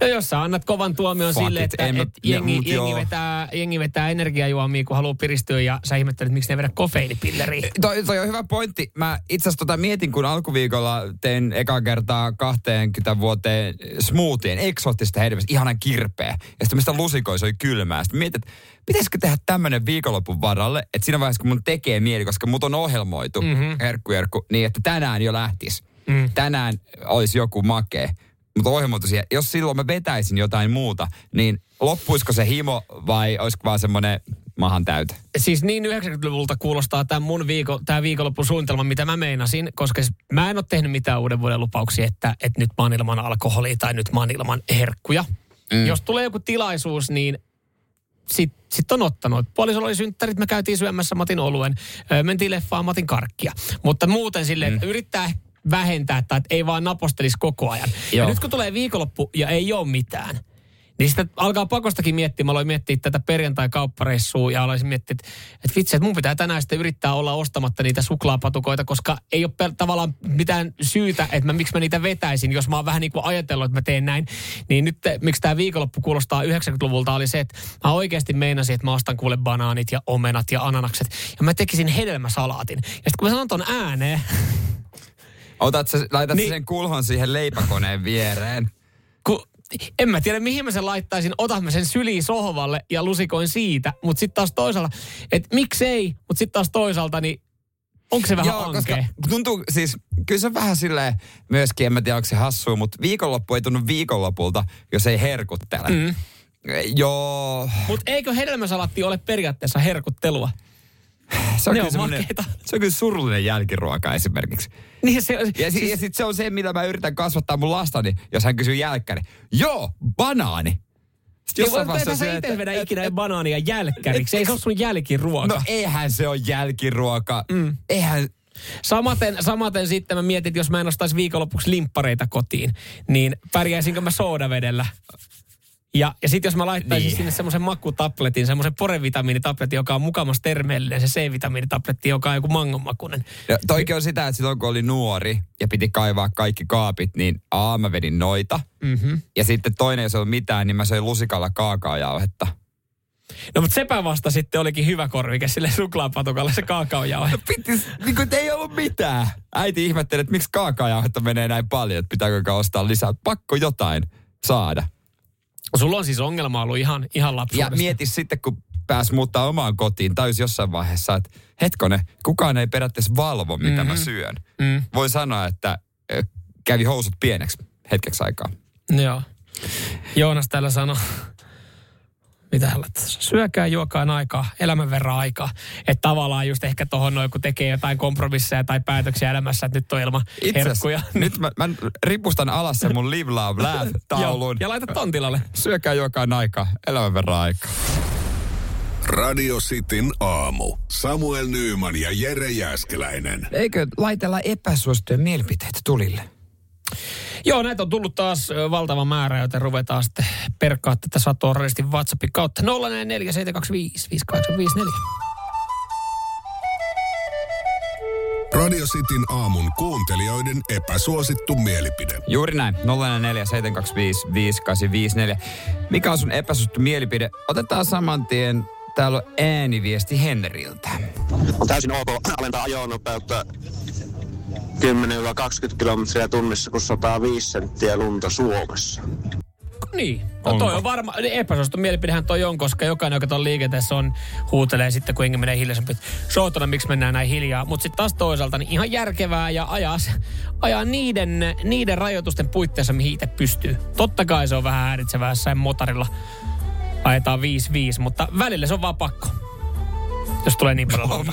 No jos sä annat kovan tuomion Fuck sille, että et ja, jengi, mut jengi, vetää, jengi vetää energiajuomia, kun haluaa piristyä ja sä ihmettelet, miksi ne vedä kofeiinipilleriä. Toi, toi on hyvä pointti. Mä itse asiassa tota mietin, kun alkuviikolla tein eka kertaa 20 vuoteen smoothien, eksoottista hedelmästä, ihanan kirpeä. Ja sitten mistä lusikoin, se oli kylmää. Sitten mietin, että pitäisikö tehdä tämmönen viikonlopun varalle, että siinä vaiheessa, kun mun tekee mieli, koska mut on ohjelmoitu, mm-hmm. herkku, herkku, niin että tänään jo lähtis. Mm. Tänään olisi joku makee. Mutta ohjelmoitu siihen, jos silloin mä vetäisin jotain muuta, niin loppuisiko se himo vai olisiko vaan semmoinen mahan täyte? Siis niin 90-luvulta kuulostaa tämä mun viikko, tää viikonloppusuunnitelma, mitä mä meinasin, koska mä en ole tehnyt mitään uuden vuoden lupauksia, että, että nyt mä oon ilman alkoholia tai nyt mä oon ilman herkkuja. Mm. Jos tulee joku tilaisuus, niin sit, sit on ottanut. Puolisolla oli synttärit, me käytiin syömässä Matin oluen, mentiin leffaan Matin karkkia. Mutta muuten silleen, että yrittää vähentää tai että ei vaan napostelisi koko ajan. Ja Joo. nyt kun tulee viikonloppu ja ei ole mitään, niin sitten alkaa pakostakin miettiä. Mä aloin miettiä tätä perjantai-kauppareissua ja aloin miettiä, että, että vitsi, että mun pitää tänään sitten yrittää olla ostamatta niitä suklaapatukoita, koska ei ole tavallaan mitään syytä, että mä, miksi mä niitä vetäisin, jos mä oon vähän niin kuin ajatellut, että mä teen näin. Niin nyt miksi tämä viikonloppu kuulostaa 90-luvulta oli se, että mä oikeasti meinasin, että mä ostan kuule banaanit ja omenat ja ananakset ja mä tekisin hedelmäsalaatin. Ja sitten kun mä sanon ton ääneen, Otat sä, laitat Niin. sen kulhon siihen leipäkoneen viereen. kun en mä tiedä mihin mä sen laittaisin, otan mä sen syliin sohvalle ja lusikoin siitä, mutta sitten taas toisaalta, että miksei, mutta sitten taas toisaalta, niin onko se vähän Joo, koska ankea? tuntuu siis, kyllä se on vähän silleen myöskin, en mä tiedä onko se hassua, mutta viikonloppu ei tunnu viikonlopulta, jos ei herkuttele. Mm. Joo, Mutta eikö hedelmäsalatti ole periaatteessa herkuttelua? Se on, Ne kyllä on makeita. se on kyllä surullinen jälkiruoka esimerkiksi. Niin se, Ja, si- ja sitten se on se, mitä mä yritän kasvattaa mun lastani, jos hän kysyy jälkkäri. Joo, banaani. Sitten jossain vaiheessa sä silleen, itse että- vedä et- ikinä et- banaania jälkkäriksi. Ei se ole sun jälkiruoka. No eihän se ole jälkiruoka. Mm. Eihän, Samaten, samaten sitten mä mietin, että jos mä en ostaisi viikonlopuksi limppareita kotiin, niin pärjäisinkö mä soodavedellä? Ja, ja sitten jos mä laittaisin niin. Sinne semmoisen makutabletin, semmoisen porevitamiinitabletin, joka on mukamas terveellinen, se C-vitamiinitabletti, joka on joku mangonmakunen. Ja toikin on sitä, että silloin kun oli nuori ja piti kaivaa kaikki kaapit, niin A, mä vedin noita. Mm-hmm. Ja sitten toinen, jos ei ollut mitään, niin mä söin lusikalla kaakaojauhetta. No mutta sepä vasta sitten olikin hyvä korvike sille suklaapatukalle se kaakaojauhe. Pitis, niin kuin, ei ollut mitään. Äiti ihmetteli, että miksi kaakaojauhetta menee näin paljon, että pitääkö ostaa lisää. Pakko jotain saada. Sulla on siis ongelma ollut ihan, ihan Ja lapsuudesta. mieti sitten, kun pääs muuttaa omaan kotiin, tajus jossain vaiheessa, että hetkone, kukaan ei periaatteessa valvo, mitä mm-hmm. mä syön. Mm. Voin sanoa, että kävi housut pieneksi hetkeksi aikaa. Joo. Joonas täällä sanoi, mitä hän laittaa? Syökää, juokaa aikaa, elämän verran aikaa. Että tavallaan just ehkä tohon noin, kun tekee jotain kompromisseja tai päätöksiä elämässä, että nyt on ilman Itse herkkuja. nyt mä, mä ripustan alas sen mun Live Love Laugh taulun. Ja laita ton tilalle. Syökää jokaan aikaa, elämän verran aikaa. Radio Cityn aamu. Samuel Nyyman ja Jere Jäskeläinen. Eikö laitella epäsuosittuja mielipiteitä tulille? Joo, näitä on tullut taas valtava määrä, joten ruvetaan sitten perkkaa tätä satoa radisti WhatsAppin kautta. 04725 Radio Cityn aamun kuuntelijoiden epäsuosittu mielipide. Juuri näin. 047255854. Mikä on sun epäsuosittu mielipide? Otetaan saman tien. Täällä on ääniviesti Henriltä. on täysin ok alentaa ajonopeutta 10-20 kilometriä tunnissa, kun 105 senttiä lunta Suomessa. Niin, no toi on varma, epäsuosittu mielipidehän toi on, koska jokainen, joka tuon liikenteessä on, huutelee sitten, kun jengi menee hiljaisempi. Sootona, miksi mennään näin hiljaa. Mutta sitten taas toisaalta niin ihan järkevää ja ajaa, se- ajaa niiden, niiden rajoitusten puitteissa, mihin itse pystyy. Totta kai se on vähän häiritsevää, jossain motarilla ajetaan 5-5, mutta välillä se on vaan pakko. Jos tulee niin paljon lunta.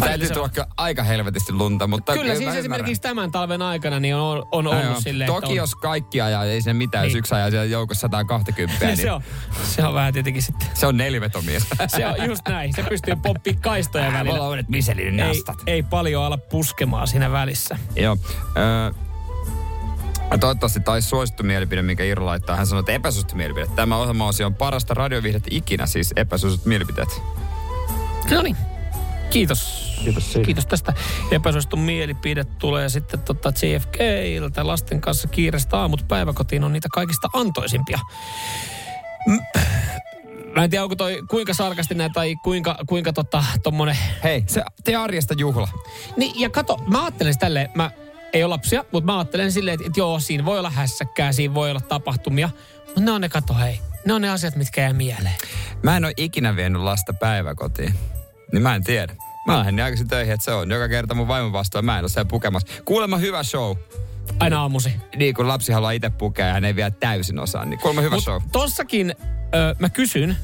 No, täytyy se- tulla kyllä aika helvetisti lunta, mutta... Kyllä siis ymmärrän. esimerkiksi tämän talven aikana niin on, on ollut Ai joo. silleen, Toki että on, jos kaikki ajaa, ei se mitään, niin. Niin. jos yksi ajaa siellä joukossa 120, niin se, on, se on vähän tietenkin sitten. se on nelivetomies. Se on just näin. Se pystyy pomppimaan kaistoja Mulla on välillä. uudet Michelin Ei, nastat. ei paljon ala puskemaan siinä välissä. Joo. Öö, toivottavasti taisi suosittu mielipide, minkä Iiro laittaa. Hän sanoi, että epäsuosittu mielipide. Tämä ohjelma on parasta radiovihdettä ikinä, siis epäsuosittu mielipiteet. No niin. Kiitos. Kiitos siitä. Kiitos tästä. Epäsuosittu mielipide tulee sitten tota JFKiltä. Lasten kanssa kiireistä aamut päiväkotiin on niitä kaikista antoisimpia. M- Mä en tiedä, onko toi kuinka sarkastinen tai kuinka, kuinka tota, tommonen... Hei, se tee arjesta juhla. Niin, ja kato, mä ajattelen tälleen, mä ei ole lapsia, mutta mä ajattelen silleen, että, että joo, siinä voi olla hässäkkää, siinä voi olla tapahtumia. Mutta ne on ne, kato hei, ne on ne asiat, mitkä jää mieleen. Mä en ole ikinä vienyt lasta päiväkotiin. Niin mä en tiedä. Mä lähden niin aikaisin töihin, että se on joka kerta mun vaimon vastaan. Mä en ole siellä pukemassa. Kuulemma hyvä show. Aina aamusi. Niin kun lapsi haluaa itse pukea ja hän ei vielä täysin osaa. Niin kuulemma hyvä Mut show. tossakin ö, mä kysyn,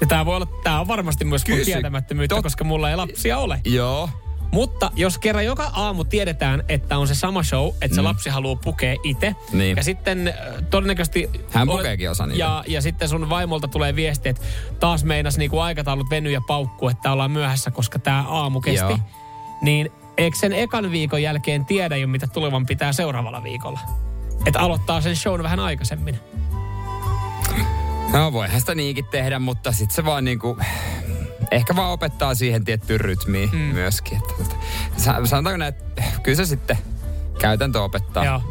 ja tää voi olla, tää on varmasti myös Kysy. tietämättömyyttä, Tot- koska mulla ei lapsia ole. Joo. Mutta jos kerran joka aamu tiedetään, että on se sama show, että se Mm. lapsi haluaa pukea itse. Niin. Ja sitten äh, todennäköisesti... Hän pukeekin osan itse. ja, ja sitten sun vaimolta tulee viesti, että taas meinas niinku aikataulut veny ja paukku, että ollaan myöhässä, koska tämä aamu kesti. Joo. Niin eikö sen ekan viikon jälkeen tiedä jo, mitä tulevan pitää seuraavalla viikolla? Että aloittaa sen shown vähän aikaisemmin. No voihan sitä niinkin tehdä, mutta sitten se vaan niinku... Ehkä vaan opettaa siihen tiettyyn rytmiin mm. myöskin. Että, tota, sa- sanotaanko näin, että kyllä se sitten käytäntö opettaa. Joo.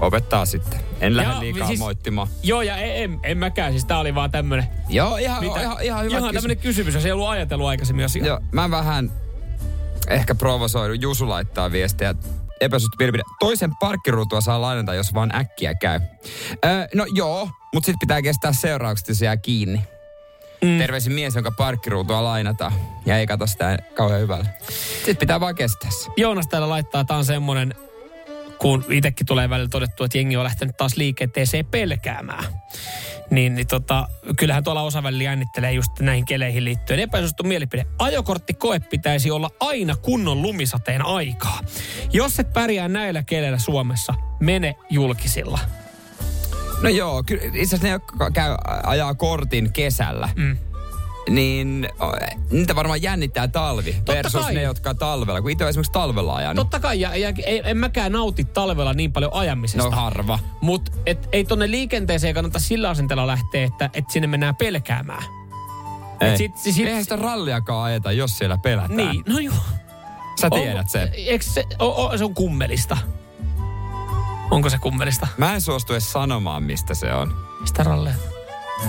Opettaa sitten. En lähde liikaa siis- moittimaan. Joo, ja en, en, en mäkään. Siis tää oli vaan tämmönen... Joo, ihan, Mitä? ihan, ihan hyvä Ihan kysymys. tämmönen kysymys, jos ei ollut ajatellut aikaisemmin asiaa. Joo, mä vähän ehkä provosoidun. Jusu laittaa viestejä. Epäsuhti mielipide. Toisen parkkiruutua saa lainata, jos vaan äkkiä käy. Öö, no joo, mutta sitten pitää kestää seuraukset, jos jää kiinni. Mm. Terveisin mies, jonka parkkiruutua lainataan. Ja ei kato sitä kauhean hyvällä. Sitten pitää vaan kestää se. Joonas täällä laittaa, tää on semmonen, kun itsekin tulee välillä todettu, että jengi on lähtenyt taas liikenteeseen pelkäämään. Niin, niin tota, kyllähän tuolla osa välillä jännittelee just näihin keleihin liittyen. Epäsuosittu mielipide. Ajokorttikoe pitäisi olla aina kunnon lumisateen aikaa. Jos et pärjää näillä keleillä Suomessa, mene julkisilla. No joo, kyllä itse asiassa ne, jotka käy, ajaa kortin kesällä, Mm. niin niitä varmaan jännittää talvi versus kai. ne, jotka talvella. Kun itse on esimerkiksi talvella ajanut. Totta kai, ja, ja ei, en mäkään nauti talvella niin paljon ajamisesta. No harva. Mutta ei tonne liikenteeseen kannata sillä asenteella lähteä, että et sinne mennään pelkäämään. Ei. sit- sit- Eihän sitä ralliakaan ajeta, jos siellä pelätään. Niin, no joo. Sä tiedät Onko- sen. Eikö se, o, o, se on kummelista? Onko se kummelista? Mä en suostu edes sanomaan, mistä se on. Mistä ralleja?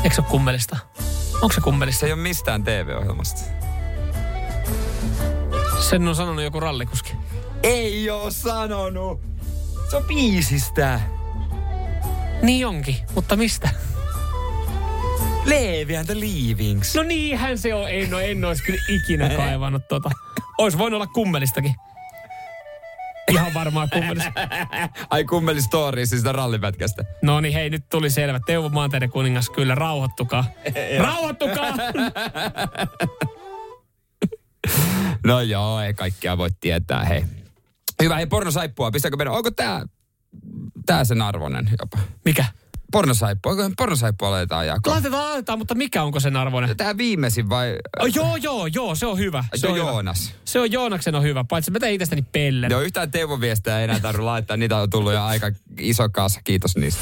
Eikö se ole kummelista? Onko se kummelista? Se ei ole mistään TV-ohjelmasta. Sen on sanonut joku rallikuski. Ei oo sanonut. Se on biisistä. Niin onkin, mutta mistä? Leevi and the Leavings. No niinhän se on. En, no, en olisi kyllä ikinä kaivannut tota. Ois voinut olla kummelistakin. Ihan varmaan kummelista. Ai kummeli story siis sitä rallipätkästä. No niin, hei, nyt tuli selvä. Teuvo Maanteiden kuningas, kyllä, rauhoittukaa. rauhoittukaa! No joo, ei kaikkea voi tietää, hei. Hyvä, hei pornosaippua, pistääkö meidän, onko tää, tää sen arvoinen jopa? Mikä? Pornosaippua, onko pornosaippua laitetaan jakoon? Laitetaan, laitetaan, mutta mikä onko sen arvoinen? Tää viimeisin vai? Oh, joo, joo, joo, se on hyvä. Se on hyvä. Joonas. Se on Joonaksen on hyvä, paitsi mä tein itsestäni pellen. Joo, yhtään Teuvo viestejä ei enää tarvitse laittaa. Niitä on tullut jo aika iso kasa. Kiitos niistä.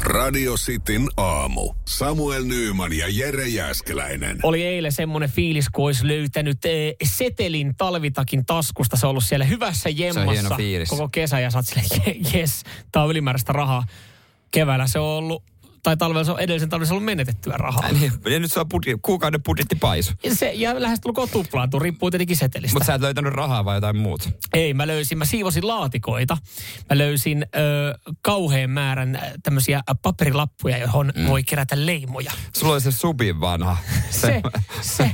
Radio Cityn aamu. Samuel Nyyman ja Jere Jäskeläinen. Oli eilen semmoinen fiilis, kun olisi löytänyt eh, setelin talvitakin taskusta. Se on ollut siellä hyvässä jemmassa koko kesä ja sä oot silleen, "Je- jes, tää on ylimääräistä rahaa. Keväällä se on ollut, tai talvella se on edellisen talvella ollut menetettyä rahaa. Niin, ja nyt se on budjet, kuukauden budjetti paisu. Ja Se, ja lähestulkoon tuplaantuu, riippuu tietenkin setelistä. Mutta sä et löytänyt rahaa vai jotain muuta? Ei, mä löysin, mä siivosin laatikoita. Mä löysin ö, kauhean määrän tämmöisiä paperilappuja, johon mm. voi kerätä leimoja. Sulla oli se subin vanha. Se, se.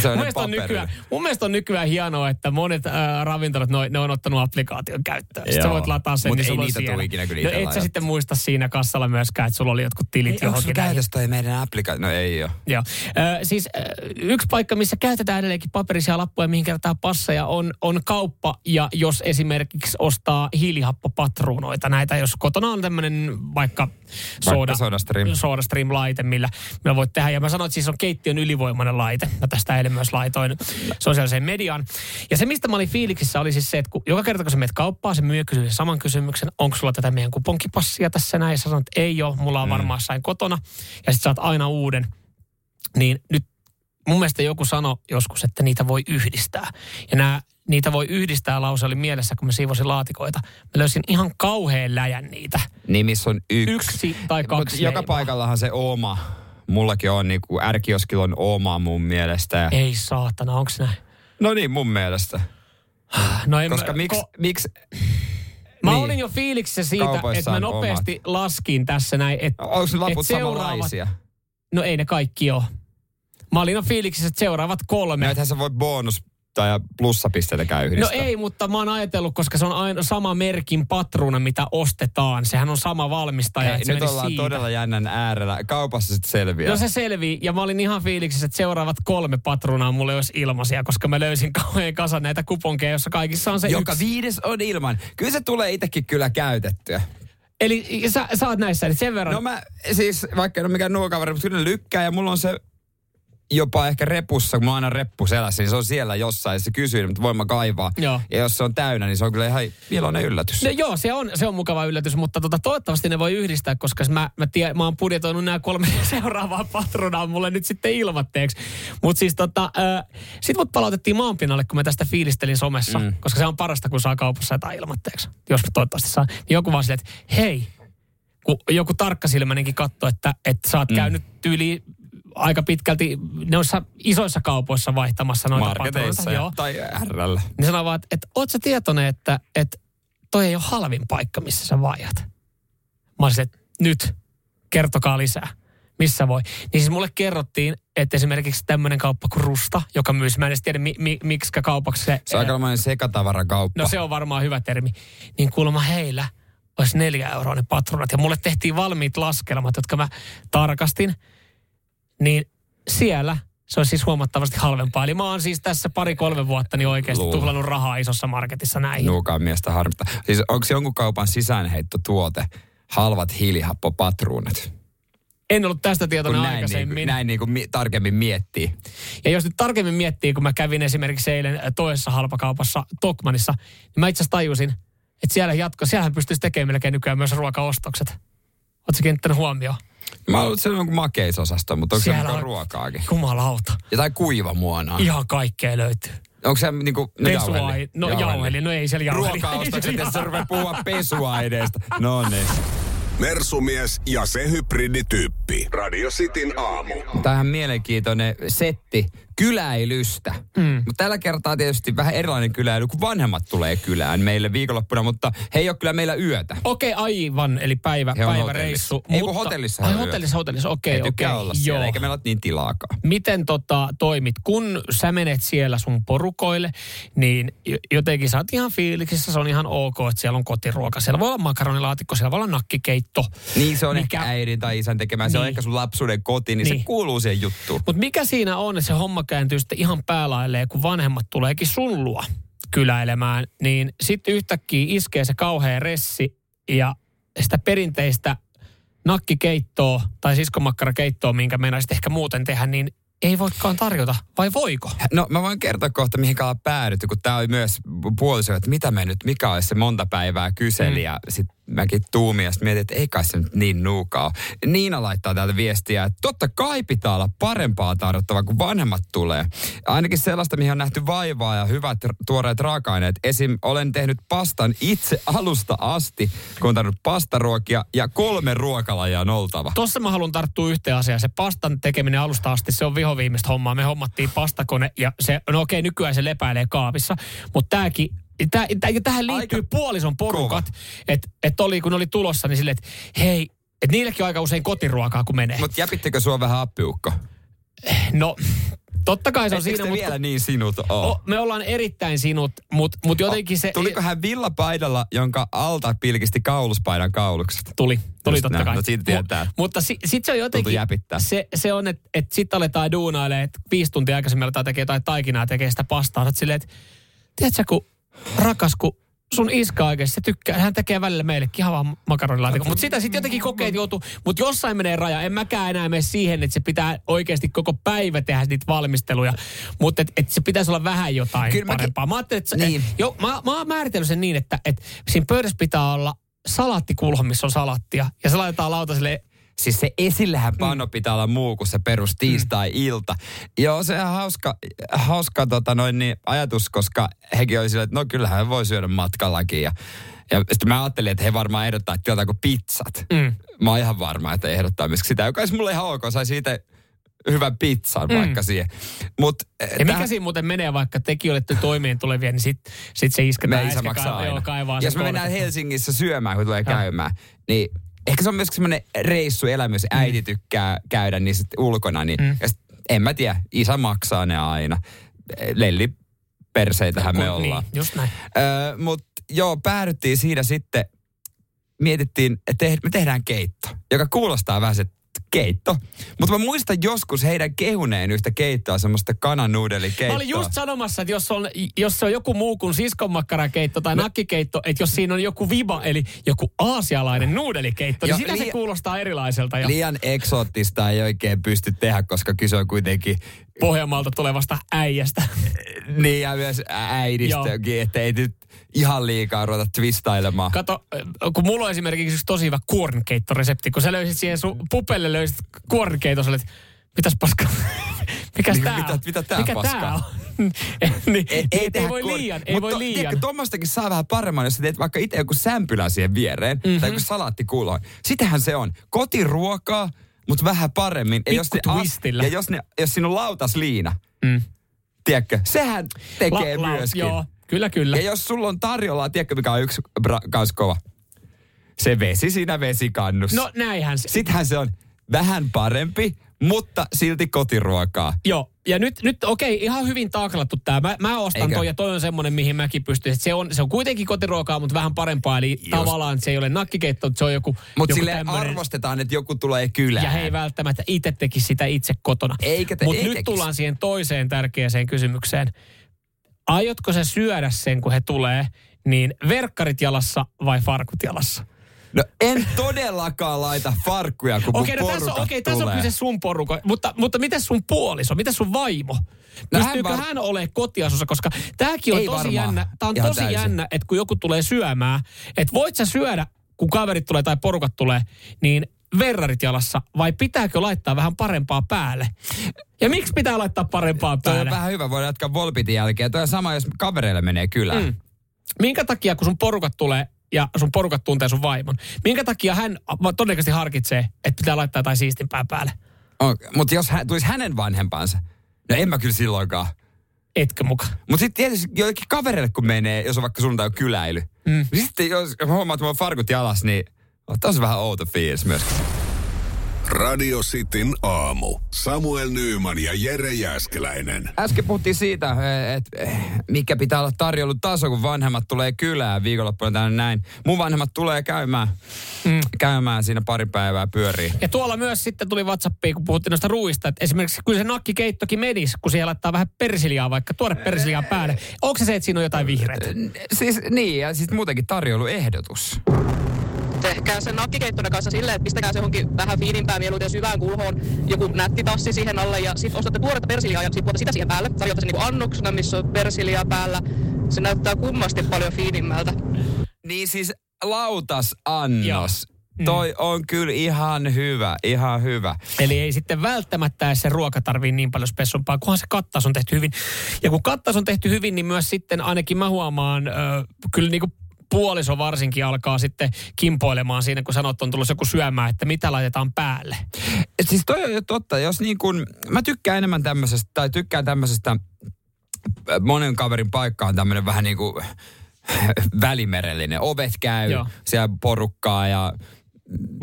Se on mun, mielestä on nykyään, mun mielestä on nykyään hienoa, että monet äh, ravintolat, ne, ne on ottanut applikaation käyttöön. Sitten sä voit lataa sen, Mut niin ei sulla on niitä tuu ikinä kyllä no, et sä sitten muista siinä kassalla myöskään, että sulla oli jotkut tilit Onko johonkin. näihin. käytössä toi meidän applikaatio? No ei ole. Joo. Ö, siis ö, yksi paikka, missä käytetään edelleenkin paperisia lappuja, mihin kertaa passeja, on, on kauppa. Ja jos esimerkiksi ostaa hiilihappopatruunoita, näitä jos kotona on tämmöinen vaikka soda, SodaStream. SodaStream-laite, millä, millä voit tehdä. Ja mä sanoin, että siis on keittiön ylivoimainen laite. Mä tästä eilen myös laitoin sosiaaliseen mediaan. Ja se, mistä mä olin fiiliksissä, oli siis se, että kun joka kerta kun sä menet kauppaan, se myyjä kysyy saman kysymyksen, onko sulla tätä meidän kuponkipassia tässä näin? Sä sanot, että ei ole, mulla on varmaan sain kotona. Ja sitten saat aina uuden. Niin nyt mun mielestä joku sanoi joskus, että niitä voi yhdistää. Ja nämä, niitä voi yhdistää lause oli mielessä, kun mä siivosin laatikoita. Mä löysin ihan kauhean läjän niitä. Niin missä on yksi. Yksi tai Mut kaksi joka leimaa. paikallahan se oma. Mullakin on niinku ärkioskilla on oma mun mielestä. Ja... Ei saatana, onks näin? No niin, mun mielestä. No en Koska mä, miksi, ko- miksi Mä niin. olin jo fiiliksissä siitä, että mä nopeasti laskin tässä näin. Et, onko ne laput et samanlaisia? No ei ne kaikki ole. Mä olin jo fiiliksissä, että seuraavat kolme. Näitähän sä voit bonus tai plussapisteitä käy No yhdistää. ei, mutta mä oon ajatellut, koska se on aina sama merkin patruuna, mitä ostetaan. Sehän on sama valmistaja. Se nyt ollaan siitä. todella jännän äärellä. Kaupassa sitten selviää. No se selvii, ja mä olin ihan fiiliksissä, että seuraavat kolme patruunaa mulle olisi ilmaisia, koska mä löysin kauhean kasan näitä kuponkeja, jossa kaikissa on se Joka yksi. viides on ilman. Kyllä se tulee itsekin kyllä käytettyä. Eli sä, sä oot näissä, eli sen verran. No mä siis, vaikka en ole mikään nuokaveri, mutta kyllä lykkää ja mulla on se jopa ehkä repussa, kun mä aina reppu selässä, niin se on siellä jossain, ja se kysyy, mutta voin mä kaivaa. Joo. Ja jos se on täynnä, niin se on kyllä ihan iloinen yllätys. No joo, se on, se on mukava yllätys, mutta tota, toivottavasti ne voi yhdistää, koska mä, mä, tie, mä oon budjetoinut nämä kolme seuraavaa patronaa mulle nyt sitten ilmatteeksi. Mutta siis tota, äh, sit mut palautettiin maanpinnalle, kun mä tästä fiilistelin somessa, mm. koska se on parasta, kun saa kaupassa jotain ilmatteeksi. Jos toivottavasti saan. Niin joku vaan silleen, että hei, kun joku tarkkasilmäinenkin katsoi, että, että sä oot mm. käynyt tyyliin aika pitkälti noissa isoissa kaupoissa vaihtamassa noita Marketeissa Joo. tai RL. Niin sanoo vaan, että, oot sä tietoinen, että, että toi ei ole halvin paikka, missä sä vaihdat. Mä olisin, että nyt, kertokaa lisää. Missä voi? Niin siis mulle kerrottiin, että esimerkiksi tämmöinen kauppa kuin Rusta, joka myys, mä en edes tiedä mi, mi, miksi kaupaksi se... Se on aikamoinen sekatavarakauppa. No se on varmaan hyvä termi. Niin kuulemma heillä olisi neljä euroa ne patronat. Ja mulle tehtiin valmiit laskelmat, jotka mä tarkastin. Niin siellä se on siis huomattavasti halvempaa. Eli mä oon siis tässä pari-kolme vuotta niin oikeasti Luulen. tuhlannut rahaa isossa marketissa näihin. Nuukaan miestä harmittaa. Siis onko jonkun kaupan sisäänheittotuote halvat hiilihappopatruunat? En ollut tästä tietoinen näin, niin, aikaisemmin. näin niin kuin mi- tarkemmin miettii. Ja jos nyt tarkemmin miettii, kun mä kävin esimerkiksi eilen äh, toisessa halpakaupassa Tokmanissa, niin mä itse asiassa tajusin, että siellä jatko, siellähän pystyisi tekemään melkein nykyään myös ruokaostokset. Oletko kiinnittänyt huomioon? Mä oon se jonkun makeisosasto, mutta onko se Siellä mukaan on- ruokaakin? Jumalauta. Jotain kuivamuonaa. Ihan kaikkea löytyy. Onko se niinku... No, Pesua, no jauheli, no ei siellä jauheli. Ruokaostokset, ja sä rupeat puhua pesuaineista. No niin. Mersumies ja se hybridityyppi. Radio Cityn aamu. Tämähän mielenkiintoinen setti kyläilystä. Mm. Mutta tällä kertaa tietysti vähän erilainen kyläily, kun vanhemmat tulee kylään meille viikonloppuna, mutta he ei ole kyllä meillä yötä. Okei, aivan, eli päivä, päiväreissu. hotellissa. Ei, kun hotellissa Ai hotellissa, hotellissa, okei, He okei. tykkää olla siellä, eikä meillä ole niin tilaakaan. miten tota, toimit, kun sä menet siellä sun porukoille, niin jo- jotenkin sä oot ihan fiiliksissä, se on ihan ok, että siellä on kotiruoka. Siellä voi olla makaronilaatikko, siellä voi olla nakkikeitto. Niin se on Mikä- ehkä äidin tai isän tekemä, se on Niin. ehkä sun lapsuuden koti, niin, Niin. se kuuluu siihen juttuun. Mutta mikä siinä on, että se homma kääntyy sitten ihan päälailleen, kun vanhemmat tuleekin sun luo kyläilemään, niin sitten yhtäkkiä iskee se kauhea ressi ja sitä perinteistä nakkikeittoa tai siskomakkarakeittoa, minkä meinaisit ehkä muuten tehdä, niin ei voikaan tarjota, vai voiko? No mä voin kertoa kohta, mihin ollaan päädytty, kun tää oli myös puoliso, että mitä me nyt, mikä olisi se monta päivää kyseli. Mm. Ja sit mäkin tuumin ja mietin, että ei kai se nyt niin nuukaa. Niina laittaa täältä viestiä, että totta kai pitää olla parempaa tarjottavaa, kun vanhemmat tulee. Ainakin sellaista, mihin on nähty vaivaa ja hyvät tuoreet raaka-aineet. Esim. olen tehnyt pastan itse alusta asti, kun on tarvinnut pastaruokia ja kolme ruokalajia on oltava. Tossa mä haluan tarttua yhteen asiaan. Se pastan tekeminen alusta asti, se on vihoviimeistä hommaa. Me hommattiin pastakone ja se, no okei, nykyään se lepäilee kaapissa. Mutta tääkin, tää, tää, tähän liittyy Aika puolison porukat. Että et oli, kun oli tulossa, niin silleen, että hei, että niillekin on aika usein kotiruokaa, kun menee. Mutta jäpittekö sua vähän appiukko? No, totta kai se on siinä, mutta vielä niin sinut o, me ollaan erittäin sinut, mutta mut jotenkin se... Tuliko hän villapaidalla, jonka alta pilkisti kauluspaidan kaulukset? Tuli, tuli Just totta näin. kai. No siitä tietää. Mu- mutta si, sit se on jotenkin, se, se on, että et sit aletaan duunailemaan, että viisi tuntia aikaisemmin aletaan tekee jotain taikinaa, tekee sitä pastaa. Sä silleen, että tiedätkö kun rakas, kun sun iska oikeasti, se tykkää, hän tekee välillä meillekin ihan vaan makaronilaatikon. Mutta sitä sitten jotenkin kokee, että joutuu, mutta jossain menee raja. En mäkään enää mene siihen, että se pitää oikeasti koko päivä tehdä niitä valmisteluja. Mutta että et se pitäisi olla vähän jotain Kyllä mäkin- parempaa. Mä ajattelin, että se- Niin. jo, mä, mä oon määritellyt sen niin, että, että siinä pöydässä pitää olla salaattikulho, missä on salattia. Ja se laitetaan lautaselle Siis se esillähän pano Mm. pitää olla muu kuin se perus tiistai-ilta. Joo, se on hauska, hauska tota noin, niin ajatus, koska hekin oli silleen, että no kyllähän voi syödä matkallakin. Ja, ja sitten mä ajattelin, että he varmaan ehdottaa, että jotain kuin pizzat. Mm. Mä oon ihan varma, että ehdottaa myös sitä, joka olisi mulle ihan ok. Sai siitä hyvän pizzan Mm. vaikka siihen. Mut, Ja mikä siinä muuten menee, vaikka tekin olette toimeen tulevia, niin sit, sit se isketään me isä maksaa aina. joo, kaivaa Jos me mennään. Helsingissä syömään, kun tulee Joo. käymään, niin ehkä se on myös semmoinen reissuelämys. Äiti tykkää käydä niin sit ulkona, niin Mm. ja sit, en mä tiedä, isä maksaa ne aina. Lelli perseitähän me Kun- ollaan. Niin, just näin. Öö, Mutta joo, päädyttiin siinä sitten, mietittiin, että te, me tehdään keitto, joka kuulostaa vähän se keitto. Mutta mä muistan joskus heidän kehuneen yhtä keittoa, semmoista kananuudelikeittoa. Mä olin just sanomassa, että jos on, jos se on joku muu kuin siskonmakkarakeitto tai nakkikeitto, että jos siinä on joku viba, eli joku aasialainen nuudelikeitto, niin Joo, sitä se liian- kuulostaa erilaiselta. Ja Liian eksoottista ei oikein pysty tehdä, koska kyse on kuitenkin Pohjanmaalta tulevasta äijästä. niin ja myös äidistäkin, että ei nyt ihan liikaa ruveta twistailemaan. Kato, kun mulla on esimerkiksi yksi tosi hyvä kuornkeittoresepti, kun sä löysit siihen sun pupelle löysit kuornkeiton, sä olet, mitäs paskaa? Mikäs Niin, tää mitä- on? mitä tää Mikä paskaa? tää on? niin, ei, ei, tehdä voi kuor- liian, ei Mut voi to- liian. Tiedätkö, tuommoistakin saa vähän paremman, jos sä teet vaikka itse joku sämpylä siihen viereen, Mhm. mm-hmm. tai joku salaattikulho. Sitähän se on. Kotiruokaa, mutta vähän paremmin. Ja jos, ne twistillä. ja jos, ne, jos siinä on lautasliina, Mm. tiedätkö, sehän tekee La- la- myöskin. Joo, kyllä, kyllä. Ja jos sulla on tarjolla, tiedätkö mikä on yksi bra- kans kova? Se vesi siinä vesikannussa. No näinhän se. Sittenhän se on vähän parempi, mutta silti kotiruokaa. Joo, ja nyt, nyt okei, ihan hyvin taaklattu tämä. Mä, mä ostan Eikö? toi ja toi on semmoinen, mihin mäkin pystyn. Se on, se on kuitenkin kotiruokaa, mutta vähän parempaa. Eli Just. tavallaan se ei ole nakkikeitto, se on joku, Mutta sille tämmönen- arvostetaan, että joku tulee kylään. Ja he ei välttämättä itse tekisi sitä itse kotona. Eikä te- Mutta nyt tullaan siihen toiseen tärkeäseen kysymykseen. Aiotko sä syödä sen, kun he tulee, niin verkkarit jalassa vai farkut jalassa? No en todellakaan laita farkkuja, kun Okei, mun no tässä on, okei, tässä on kyse sun poruko. Mutta, mutta miten sun puoliso, miten sun vaimo? No hän Pystyykö var- hän olemaan kotiasussa, koska tämäkin on Ei tosi varmaan. jännä. Tämä on Ihan tosi täysin. jännä, että kun joku tulee syömään, että voit sä syödä, kun kaverit tulee tai porukat tulee, niin verrarit jalassa, vai pitääkö laittaa vähän parempaa päälle? Ja miksi pitää laittaa parempaa Toi on päälle? vähän hyvä, voidaan jatkaa Volpitin jälkeen. Toi on sama, jos kavereille menee kylään. Mm. Minkä takia, kun sun porukat tulee ja sun porukat tuntee sun vaimon, minkä takia hän todennäköisesti harkitsee, että pitää laittaa jotain siistimpää päälle? Okay. Mutta jos hän, tulisi hänen vanhempansa, no en mä kyllä silloinkaan. Etkö mukaan? Mutta sitten tietysti joillekin kavereille, kun menee, jos on vaikka sunnuntai kyläily. Mm. Niin sitten jos huomaat, että mulla on farkut jalas, niin on se vähän outo fiilis myös. Radio Cityn aamu. Samuel Nyyman ja Jere Jäskeläinen. Äsken puhuttiin siitä, että mikä pitää olla tarjoulun taso, kun vanhemmat tulee kylään viikonloppuna tänne näin. Mun vanhemmat tulee käymään, mm. käymään siinä pari päivää pyörii. Ja tuolla myös sitten tuli WhatsAppiin, kun puhuttiin noista ruuista, että esimerkiksi kyllä se nakkikeittokin menisi, kun siihen laittaa vähän persiliaa, vaikka tuore persiliaa päälle. Onko se se, että siinä on jotain vihreät? Siis niin, ja sitten muutenkin tarjouluehdotus. Tehkää sen nakkikeittona kanssa silleen, että pistäkää se johonkin vähän fiinimpään mieluiten syvään kulhoon, joku nätti tassi siihen alle ja sitten ostatte tuoretta persiliaa ja sitten sitä siihen päälle. Tarjoatte sen niinku annoksena, missä on persiliaa päällä. Se näyttää kummasti paljon fiinimmältä. Niin siis lautasannos. Mm. Toi on kyllä ihan hyvä, ihan hyvä. Eli ei sitten välttämättä edes se ruoka tarvii niin paljon spessumpaa, kunhan se kattaus on tehty hyvin. Ja kun kattaus on tehty hyvin, niin myös sitten ainakin mä huomaan, ö, kyllä niin kuin puoliso varsinkin alkaa sitten kimpoilemaan siinä, kun sanot, on tullut joku syömään, että mitä laitetaan päälle. Et siis toi on jo totta, jos niin kun, mä tykkään enemmän tämmöisestä, tai tykkään tämmöisestä, äh, monen kaverin paikka on tämmöinen vähän niin kuin välimerellinen. Ovet käy, Joo. siellä porukkaa ja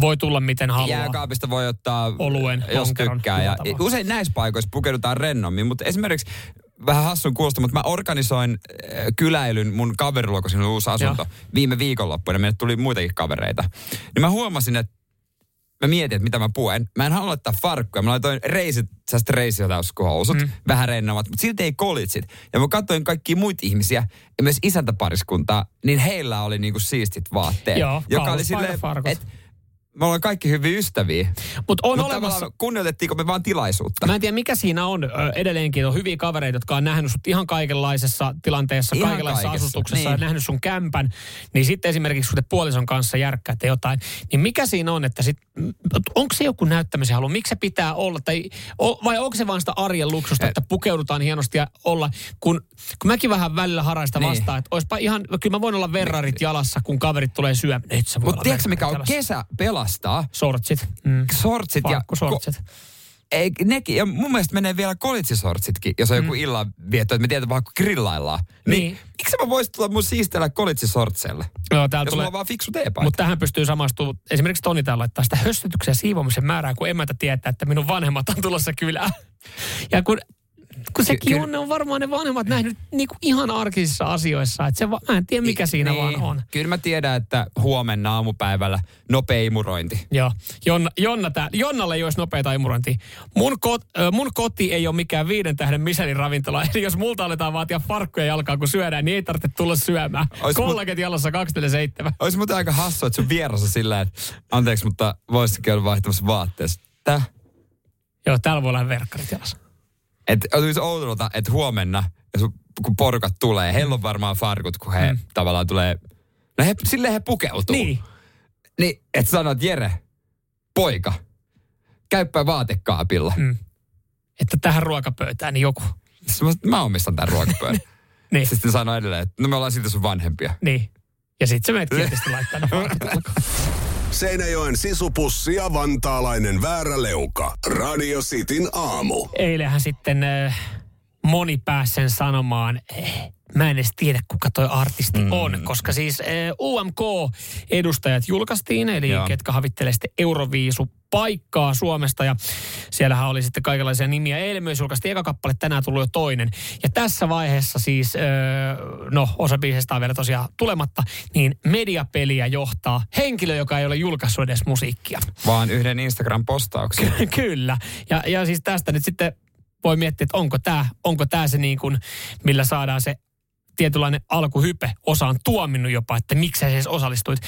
Voi tulla miten haluaa. Jääkaapista voi ottaa, Oluen, jos tykkää. Ja usein näissä paikoissa pukeudutaan rennommin, mutta esimerkiksi vähän hassun kuulosta, mutta mä organisoin äh, kyläilyn mun kaverilla, kun siinä oli uusi asunto, Joo. viime viikonloppuina. Meille tuli muitakin kavereita. Niin mä huomasin, että mä mietin, että mitä mä puen. Mä en halua laittaa farkkuja. Mä laitoin reisit, sellaiset reisijotauskuhousut, mm. vähän rennommat, mutta silti ei kolitsit. Ja mä katsoin kaikkia muita ihmisiä, ja myös isäntäpariskuntaa, niin heillä oli niinku siistit vaatteet. Joo, joka oli silleen, että me ollaan kaikki hyviä ystäviä. Mutta on Mutta olemassa... kunnioitettiinko me vaan tilaisuutta? Mä en tiedä, mikä siinä on. Edelleenkin on hyviä kavereita, jotka on nähnyt sut ihan kaikenlaisessa tilanteessa, Ihan kaikenlaisessa kaikessa, asustuksessa niin. ja nähnyt sun kämpän. Niin sitten esimerkiksi, kun te puolison kanssa järkkäätte jotain, niin mikä siinä on, että sit, onko se joku näyttämisen halu? Miksi se pitää olla? Tai, vai onko se vaan sitä arjen luksusta, että pukeudutaan hienosti ja olla, kun, kun mäkin vähän välillä haraista Niin. vastaan, että olisipa ihan, kyllä mä voin olla verrarit jalassa, kun kaverit tulee syömään. Mutta tiedätkö mikä on jalassa. kesä pelastaa? Sortsit. Mm. Sortsit ja... Farkkusortsit. Ei, nekin, ja mun mielestä menee vielä kolitsisortsitkin, jos on joku Mm. illanvietto, että me tiedetään vaan kun grillaillaan. Niin, Niin. miksi mä voisin tulla mun siistellä kolitsisortseille? Joo, täällä Jos tulee... mulla on vaan fiksu teepaita. Mutta tähän pystyy samastumaan. Esimerkiksi Toni täällä laittaa sitä hössytyksen ja siivoamisen määrää, kun emäntä tietää, että minun vanhemmat on tulossa kylään. Ja kun, kun sekin Ky- on, on varmaan ne vanhemmat nähnyt niinku ihan arkisissa asioissa. Että se va, mä en tiedä, mikä siinä niin. vaan on. Kyllä mä tiedän, että huomenna aamupäivällä nopea imurointi. Joo. Jonna, Jonna tää, Jonnalle ei olisi nopeata imurointia. Mun, kot, mun koti ei ole mikään viiden tähden Michelin ravintola. Eli jos multa aletaan vaatia farkkuja jalkaa, kun syödään, niin ei tarvitse tulla syömään. Ois mut- Kollaget jalassa 247. Olisi muuten aika hassua, että sun vieras on sillä, että anteeksi, mutta voisitko olla vaihtamassa vaatteessa? Tää? Joo, täällä voi olla verkkarit jalassa. Että olisi oudolta, että huomenna, kun porukat tulee, heillä on varmaan farkut, kun he mm. tavallaan tulee, no he, sille he pukeutuu. Niin. Niin, että sanot, Jere, poika, käyppä vaatekaapilla. Mm. Että tähän ruokapöytään niin joku. Mä omistan tämän ruokapöydän. Niin. Sitten sanoi edelleen, että no me ollaan silti sun vanhempia. Niin. Ja sitten se meidät tietysti laittaa ne. Seinäjoen sisupussi ja vantaalainen vääräleuka. Radio Cityn aamu. Eilenhän sitten äh, moni pääsi sen sanomaan, eh, mä en edes tiedä kuka toi artisti mm. on, koska siis äh, UMK-edustajat julkaistiin, eli Joo. Joo. ketkä havittelee sitten Euroviisu paikkaa Suomesta ja siellähän oli sitten kaikenlaisia nimiä. Eilen myös julkaistiin eka kappale, tänään tullut jo toinen. Ja tässä vaiheessa siis, öö, no osa biisestä on vielä tosiaan tulematta, niin mediapeliä johtaa henkilö, joka ei ole julkaissut edes musiikkia. Vaan yhden Instagram-postauksen. Kyllä. Ja, ja siis tästä nyt sitten voi miettiä, että onko tämä onko tää se niin kuin, millä saadaan se tietynlainen alkuhype. Osa on tuominnut jopa, että miksi sä edes osallistuit.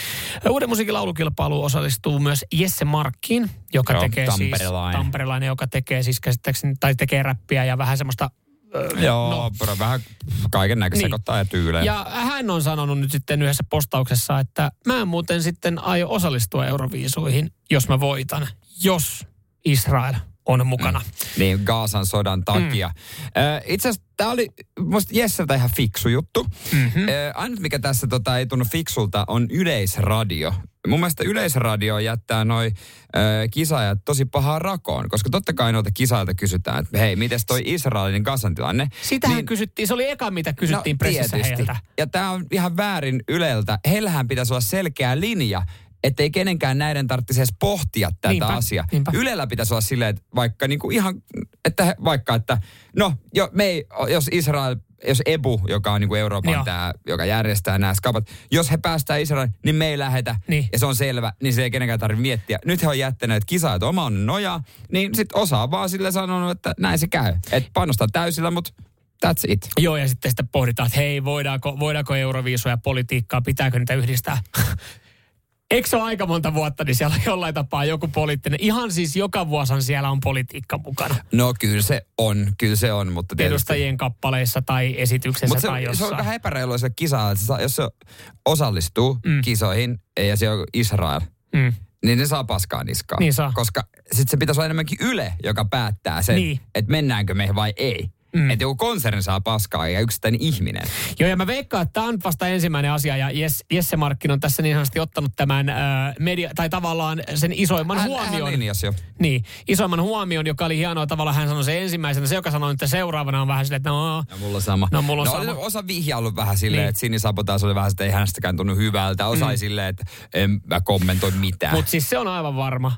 Uuden musiikin laulukilpailuun osallistuu myös Jesse Markkin, joka Joo, tekee tamperelainen. siis... Tamperelainen. joka tekee siis käsittääkseni, tai tekee räppiä ja vähän semmoista... ö, Joo, no, vähän kaiken näköistä Niin. ja tyylejä. ja hän on sanonut nyt sitten yhdessä postauksessa, että mä en muuten sitten aio osallistua Euroviisuihin, jos mä voitan, jos Israel on mukana. Niin, Gaasan sodan takia. Mm. Itse asiassa tämä oli musta Jesseltä ihan fiksu juttu. Mm-hmm. Ainut mikä tässä tota, ei tunnu fiksulta on yleisradio. Mun mielestä yleisradio jättää noi ö, kisaajat tosi pahaa rakoon, koska totta kai noilta kisailta kysytään, että hei, mites toi Israelin Gazan tilanne? Sitähän niin, kysyttiin, se oli eka mitä kysyttiin no, pressissä heiltä. Ja tämä on ihan väärin Yleltä. Heillähän pitäisi olla selkeä linja, ettei kenenkään näiden tarvitsisi edes pohtia tätä Niinpä, asiaa. niinpä. Ylellä pitäisi olla silleen, että vaikka niinku ihan, että he- vaikka, että no, jo, me ei, jos Israel, jos EBU, joka on niinku Euroopan Joo. tämä, joka järjestää nämä skapat, jos he päästään Israelin, niin me ei lähetä, Niin. ja se on selvä, niin se ei kenenkään tarvitse miettiä. Nyt he on jättäneet kisaajat oman nojaa, niin sitten osa on vaan sille sanonut, että näin se käy. Että panostaa täysillä, mutta that's it. Joo, ja sitten, sitten pohditaan, että hei, voidaanko, voidaanko Euroviisua ja politiikkaa, pitääkö niitä yhdistää? Eikö se ole aika monta vuotta, niin siellä on jollain tapaa joku poliittinen. Ihan siis joka vuosan siellä on politiikka mukana. No kyllä se on, kyllä se on, mutta tietysti... Edustajien kappaleissa tai esityksessä Mutta se, tai on- se jossain. on vähän epäreilua se kisa, että se saa, jos se osallistuu mm. kisoihin ja se on Israel, Mm. niin ne saa paskaa niskaa. Niin saa. Koska sitten se pitäisi olla enemmänkin Yle, joka päättää sen, Niin. että mennäänkö me vai ei. Mm. Että joku konserni saa paskaa ja yksittäinen ihminen. Joo, ja mä veikkaan, että tämä on vasta ensimmäinen asia, ja Jess, Jesse Markkin on tässä niin sanotusti ottanut tämän äh, media, tai tavallaan sen isoimman Hän, huomioon. hän jo. Niin, isoimman huomioon, joka oli hienoa tavalla, hän sanoi se ensimmäisenä, se joka sanoi, että seuraavana on vähän silleen, että no, Ja mulla sama. No, mulla on no, sama. oli osa vihjaillut vähän silleen, Niin. että Sini Sabotaas oli vähän, että ei hänestäkään tunnu hyvältä. Osa mm. silleen, että en mä kommentoi mitään. Mutta siis se on aivan varma,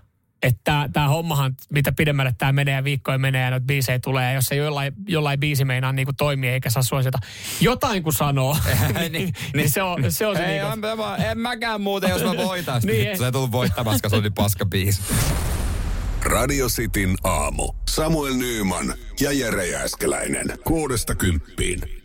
että tämä hommahan, mitä pidemmälle tämä menee ja viikkoja menee ja noita biisejä tulee, ja jos se jollain, jollain biisi meinaa niin toimia eikä saa suosita jotain kun sanoo, niin, niin, niin, se on se, on se ei, niin en, mä, en mäkään muuten, jos mä voitais. Niin, niin, ei. se ei tullut voittamassa, koska se oli paska biisi. Radio Cityn aamu. Samuel Nyyman ja Jere Jääskeläinen. Kuudesta kymppiin.